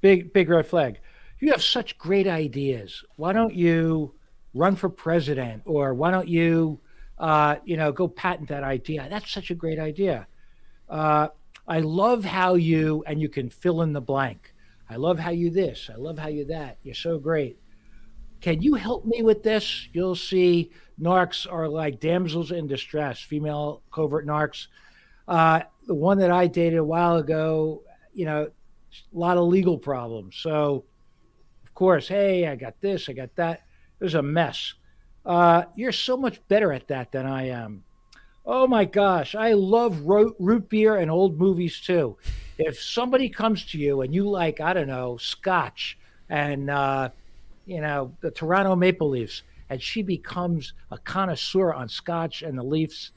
Big, big red flag. You have such great ideas. Why don't you run for president, or why don't you, uh, you know, go patent that idea? That's such a great idea. Uh, I love how you, and you can fill in the blank. I love how you this. I love how you that. You're so great. Can you help me with this? You'll see narcs are like damsels in distress, female covert narcs. Uh, the one that I dated a while ago, you know, a lot of legal problems. So, of course, hey, I got this, I got that. It was a mess. Uh, you're so much better at that than I am. Oh my gosh, I love ro- root beer and old movies too. If somebody comes to you and you like, I don't know, scotch and, uh, you know, the Toronto Maple Leafs, and she becomes a connoisseur on scotch and the Leafs,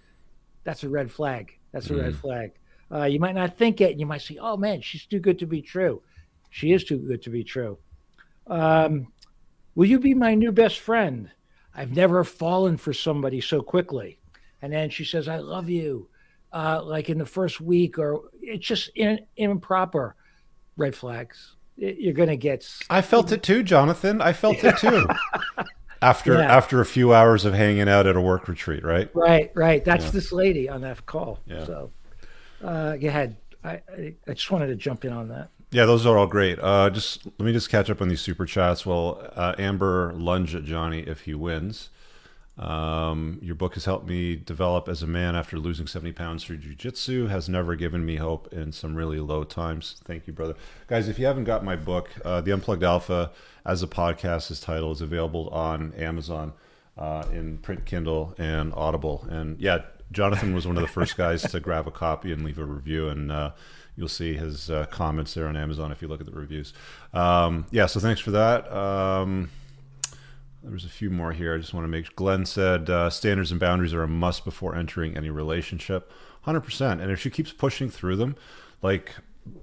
that's a red flag. That's a red flag. Uh, you might not think it, and you might say, "Oh man, she's too good to be true." She is too good to be true. Um, will you be my new best friend? I've never fallen for somebody so quickly. And then she says, "I love you," uh, like in the first week, or it's just in, improper. Red flags. You're gonna get. I felt it too, Jonathan. I felt it too. After Yeah. after a few hours of hanging out at a work retreat, right? Right, right. That's Yeah. this lady on that call. Yeah. So, uh, go ahead. I, I I just wanted to jump in on that. Yeah, those are all great. Uh, just let me just catch up on these super chats. Well, uh, Amber lunge at Johnny if he wins. Um, your book has helped me develop as a man after losing 70 pounds through jujitsu. Has never given me hope in some really low times. Thank you, brother. Guys, if you haven't got my book, uh, The Unplugged Alpha, as a podcast, is title is available on Amazon uh, in print, Kindle, and Audible. And yeah, Jonathan was one of the first guys to grab a copy and leave a review, and uh, you'll see his uh, comments there on Amazon if you look at the reviews. Um, yeah, so thanks for that. Um, there's a few more here. I just want to make. Glenn said uh, standards and boundaries are a must before entering any relationship. Hundred percent. And if she keeps pushing through them, like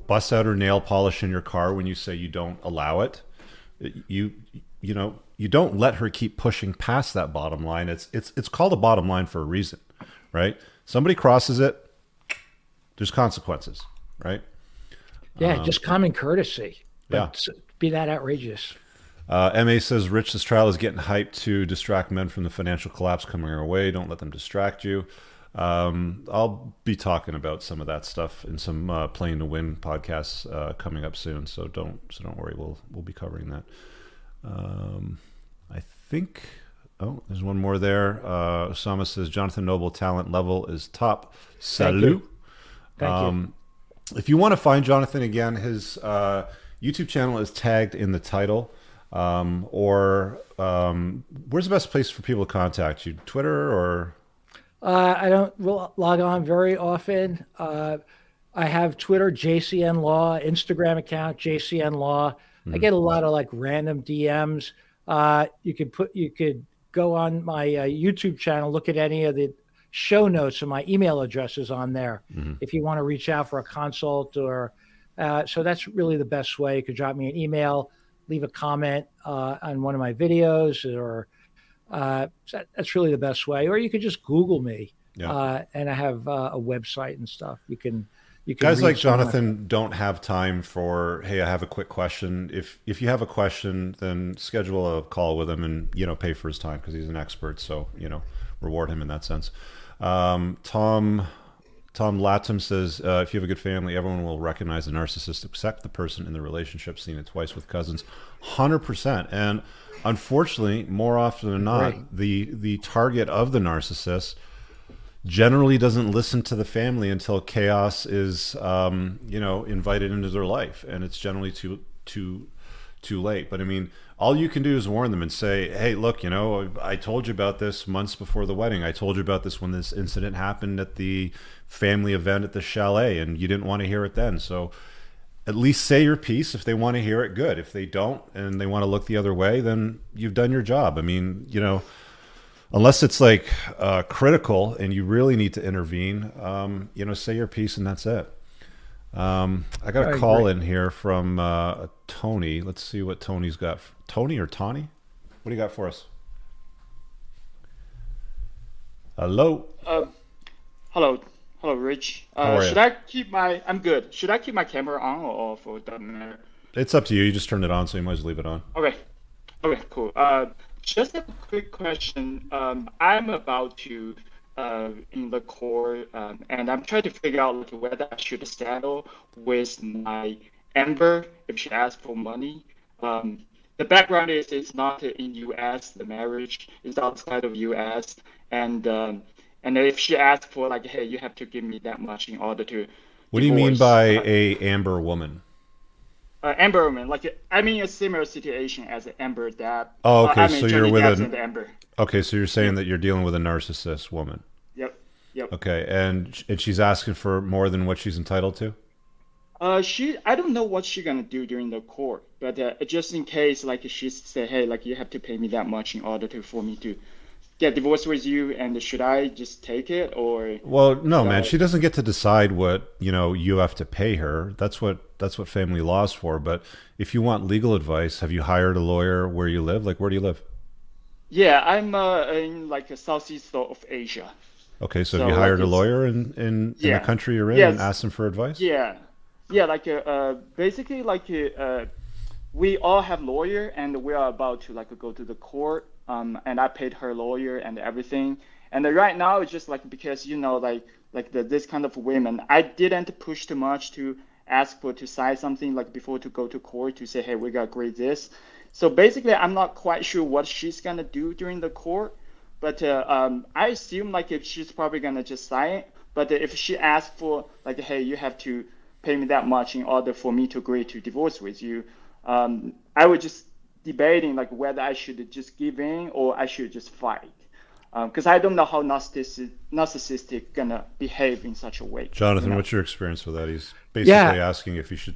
bust out her nail polish in your car when you say you don't allow it, you you know you don't let her keep pushing past that bottom line. It's it's it's called a bottom line for a reason, right? Somebody crosses it, there's consequences, right? Yeah, just common courtesy. yeah. Be that outrageous. Uh, MA says Rich, this trial is getting hyped to distract men from the financial collapse coming our way. Don't let them distract you. Um, I'll be talking about some of that stuff in some uh, playing to win podcasts uh, coming up soon. So don't so don't worry. We'll we'll be covering that. Um, I think. Oh, there's one more there. Uh, Osama says Jonathan Noble talent level is top. Thank Salut. you. Thank you. If you want to find Jonathan again, his uh, YouTube channel is tagged in the title. Um, or um, where's the best place for people to contact you? Twitter or Uh, I don't log on very often. Uh, I have Twitter, JCN Law, Instagram account, JCN Law. I get a lot of like random DMs. Uh, you could put, you could go on my uh, YouTube channel, look at any of the show notes, and my email address is on there. If you want to reach out for a consult, or uh, so that's really the best way. You could drop me an email, leave a comment uh, on one of my videos, or uh, that's really the best way. Or you could just Google me, Yeah. uh, and I have uh, a website and stuff. You can, you can guys like some of my- Jonathan don't have time for hey, I have a quick question. If if you have a question, then schedule a call with him and you know pay for his time because he's an expert. So you know reward him in that sense. Um, Tom. Tom Latham says, uh, if you have a good family, everyone will recognize the narcissist, except the person in the relationship. Seen it twice with cousins, hundred percent. And unfortunately, more often than not, Right. the the target of the narcissist generally doesn't listen to the family until chaos is, um, you know, invited into their life, and it's generally too too too late. But I mean, all you can do is warn them and say, "Hey, look, you know, I told you about this months before the wedding. I told you about this when this incident happened at the family event at the chalet, and you didn't want to hear it then." So, at least say your piece. If they want to hear it, good. If they don't and they want to look the other way, then you've done your job. I mean, you know, unless it's like uh, critical and you really need to intervene, um, you know, say your piece and that's it. Um, I got a I call agree. in here from uh, Tony. Let's see what Tony's got. Tony or Tawny? What do you got for us? Hello. Uh, hello, hello, Rich. Uh, should? I keep my? I'm good. Should I keep my camera on or off? Or doesn't matter. It's up to you. You just turned it on, so you might as well leave it on. Okay. Okay. Cool. Uh, just a quick question. Um, I'm about to uh in the court, um, and I'm trying to figure out like whether I should settle with my Amber if she asks for money. Um, the background is it's not in U.S. The marriage is outside of U.S. and um, and if she asks for like, hey, you have to give me that much in order to. What do you mean by uh, a Amber woman? uh, Amber woman? Like I mean a similar situation as an Amber that. Oh, uh, okay, I mean, so you're with Depp a- Amber. Okay, so you're saying that you're dealing with a narcissist woman. Yep. Yep. Okay, and and she's asking for more than what she's entitled to. Uh, she, I don't know what she's gonna do during the court, but uh, just in case, like she say, hey, like you have to pay me that much in order to for me to get divorced with you, and should I just take it or? Well, no, man, So- she doesn't get to decide what you know you have to pay her. That's what that's what family law's for. But if you want legal advice, have you hired a lawyer where you live? Like, where do you live? Yeah, I'm uh, in like the southeast of Asia. Okay, so, So, have you like, hired a lawyer in in, in the country you're in Yes. and asked them for advice? Yeah, yeah, like uh, uh basically like uh, we all have lawyer and we are about to like go to the court. Um, and I paid her lawyer and everything. And right now it's just like because you know like like the this kind of women, I didn't push too much to ask for to sign something like before to go to court to say hey we got agree this. So basically I'm not quite sure what she's gonna do during the court. But uh, um, I assume like if she's probably gonna just sign it. But if she asks for like, hey, you have to pay me that much in order for me to agree to divorce with you, um, I would just debating like whether I should just give in or I should just fight. Um, because I don't know how narcissistic, narcissistic gonna behave in such a way. Jonathan, you know? what's your experience with that? He's basically Yeah. asking if you should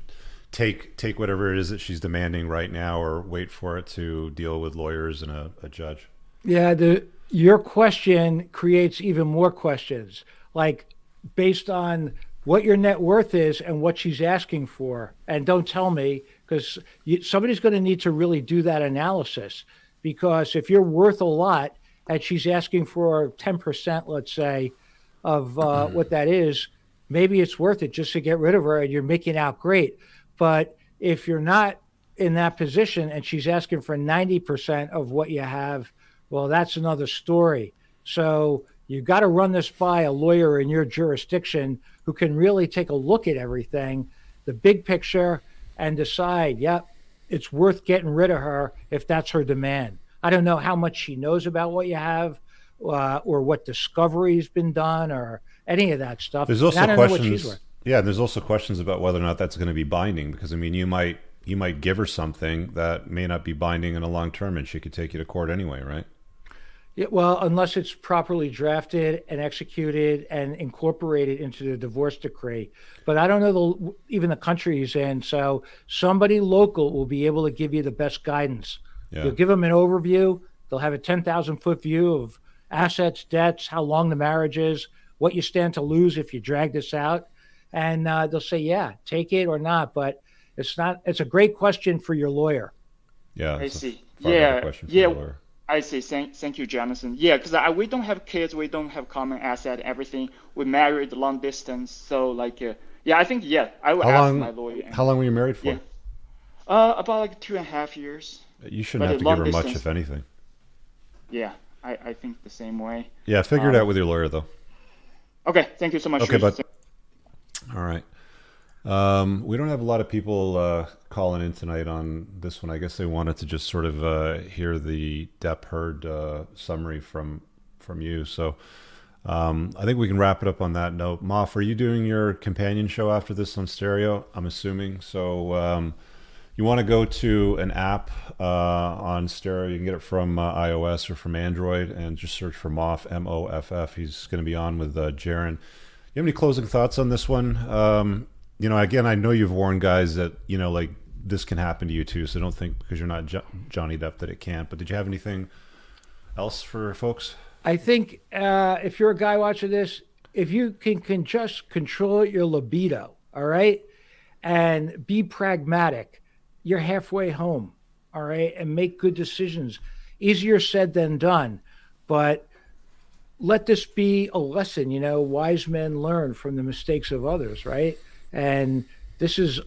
take take whatever it is that she's demanding right now, or wait for it to deal with lawyers and a, a judge. Yeah, the your question creates even more questions. Like based on what your net worth is and what she's asking for. And don't tell me because somebody's going to need to really do that analysis. Because if you're worth a lot and she's asking for 10%, let's say, of uh, what that is, maybe it's worth it just to get rid of her and you're making out great. But if you're not in that position and she's asking for 90% of what you have, well, that's another story. So you've got to run this by a lawyer in your jurisdiction who can really take a look at everything, the big picture, and decide, yep, it's worth getting rid of her if that's her demand. I don't know how much she knows about what you have uh, or what discovery's been done or any of that stuff. There's also I don't know what she's questions. Yeah, there's also questions about whether or not that's going to be binding because I mean, you might you might give her something that may not be binding in the long term, and she could take you to court anyway, right? Yeah, well, unless it's properly drafted and executed and incorporated into the divorce decree. But I don't know the, even the country he's in. So somebody local will be able to give you the best guidance. Yeah. You'll give them an overview. They'll have a 10,000 foot view of assets, debts, how long the marriage is, what you stand to lose if you drag this out. And uh, they'll say, yeah, take it or not. But it's not, it's a great question for your lawyer. Yeah, I see. Yeah, question for yeah. I see. Thank, thank you, Jonathan. Yeah, because we don't have kids, we don't have common asset, everything. We married long distance, so like, uh, yeah, I think yeah, I will How ask long? my lawyer. and- How long were you married for? Yeah. Uh, about like two and a half years. You shouldn't But have to give her much, if anything. Yeah, I, I think the same way. Yeah, figure it Um, out with your lawyer, though. Okay, thank you so much. Okay, but- All right. Um, we don't have a lot of people uh, calling in tonight on this one. I guess they wanted to just sort of uh, hear the Depp Heard uh, summary from from you. So um, I think we can wrap it up on that note. Moff, are you doing your companion show after this on stereo? I'm assuming. So um, you want to go to an app uh, on stereo. You can get it from uh, iOS or from Android and just search for Moff, M O F F. He's going to be on with uh, Jaron. You have any closing thoughts on this one? You know, again, I know you've warned guys that you know, like this can happen to you too. So don't think because you're not jo- Johnny Depp that it can't. But did you have anything else for folks? I think uh, if you're a guy watching this, if you can, can just control your libido, all right, and be pragmatic, you're halfway home, all right, and make good decisions. Easier said than done, but let this be a lesson. You know, wise men learn from the mistakes of others, right? And this is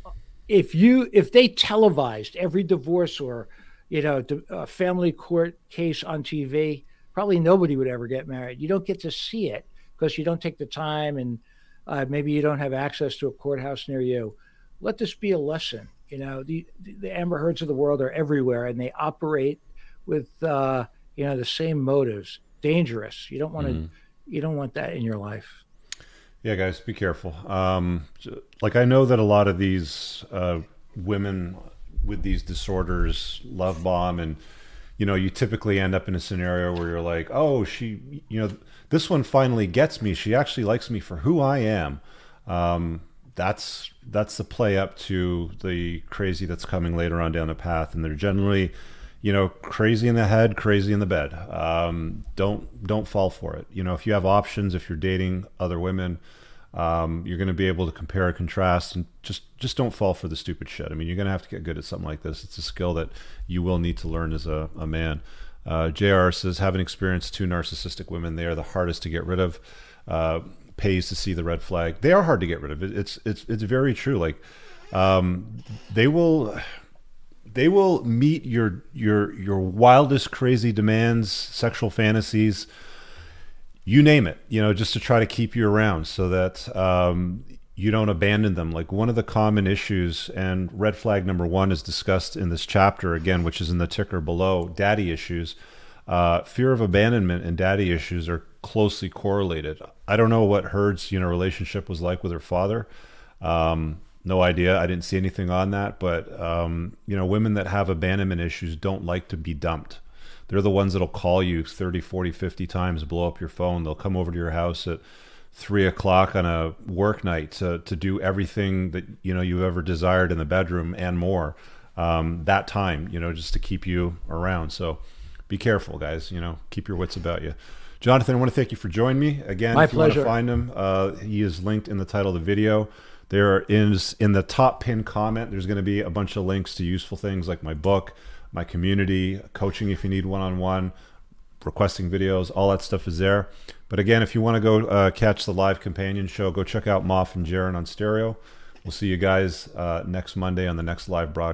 if you if they televised every divorce or you know a family court case on TV, probably nobody would ever get married. You don't get to see it because you don't take the time and uh, maybe you don't have access to a courthouse near you. Let this be a lesson. You know, the the Amber Heards of the world are everywhere and they operate with uh, you know the same motives. Dangerous. You don't want to. You don't want that in your life. Yeah, guys, be careful. Um, like I know that a lot of these uh, women with these disorders love bomb, and you know, you typically end up in a scenario where you're like, oh, she, you know, this one finally gets me. She actually likes me for who I am. Um, that's that's the play up to the crazy that's coming later on down the path, and they're generally you know, crazy in the head, crazy in the bed. Um, don't don't fall for it. You know, if you have options, if you're dating other women, um, you're going to be able to compare and contrast, and just just don't fall for the stupid shit. I mean, you're going to have to get good at something like this. It's a skill that you will need to learn as a, a man. Uh, Jr. says, having experienced two narcissistic women, they are the hardest to get rid of. Uh, pays to see the red flag. They are hard to get rid of. It, it's it's it's very true. Like um, they will they will meet your your your wildest crazy demands sexual fantasies you name it you know just to try to keep you around so that um, you don't abandon them. Like one of the common issues and red flag number one is discussed in this chapter again which is in the ticker below daddy issues. Uh, fear of abandonment and daddy issues are closely correlated. I don't know what Heard's you know relationship was like with her father. Um, no idea. I didn't see anything on that, but um, you know, women that have abandonment issues don't like to be dumped. they're the ones that'll call you 30, 40, 50 times, blow up your phone. They'll come over to your house at three o'clock on a work night to, to do everything that you know you've ever desired in the bedroom and more. Um, that time, you know, just to keep you around. So be careful, guys. You know, keep your wits about you. Jonathan, I want to thank you for joining me again. My if you want pleasure. to find him, uh, he is linked in the title of the video. There is in the top pin comment. There's going to be a bunch of links to useful things like my book, my community, coaching if you need one on one, requesting videos, all that stuff is there. But again, if you want to go uh, catch the live companion show, go check out Moff and Jaron on stereo. We'll see you guys uh, next Monday on the next live broadcast.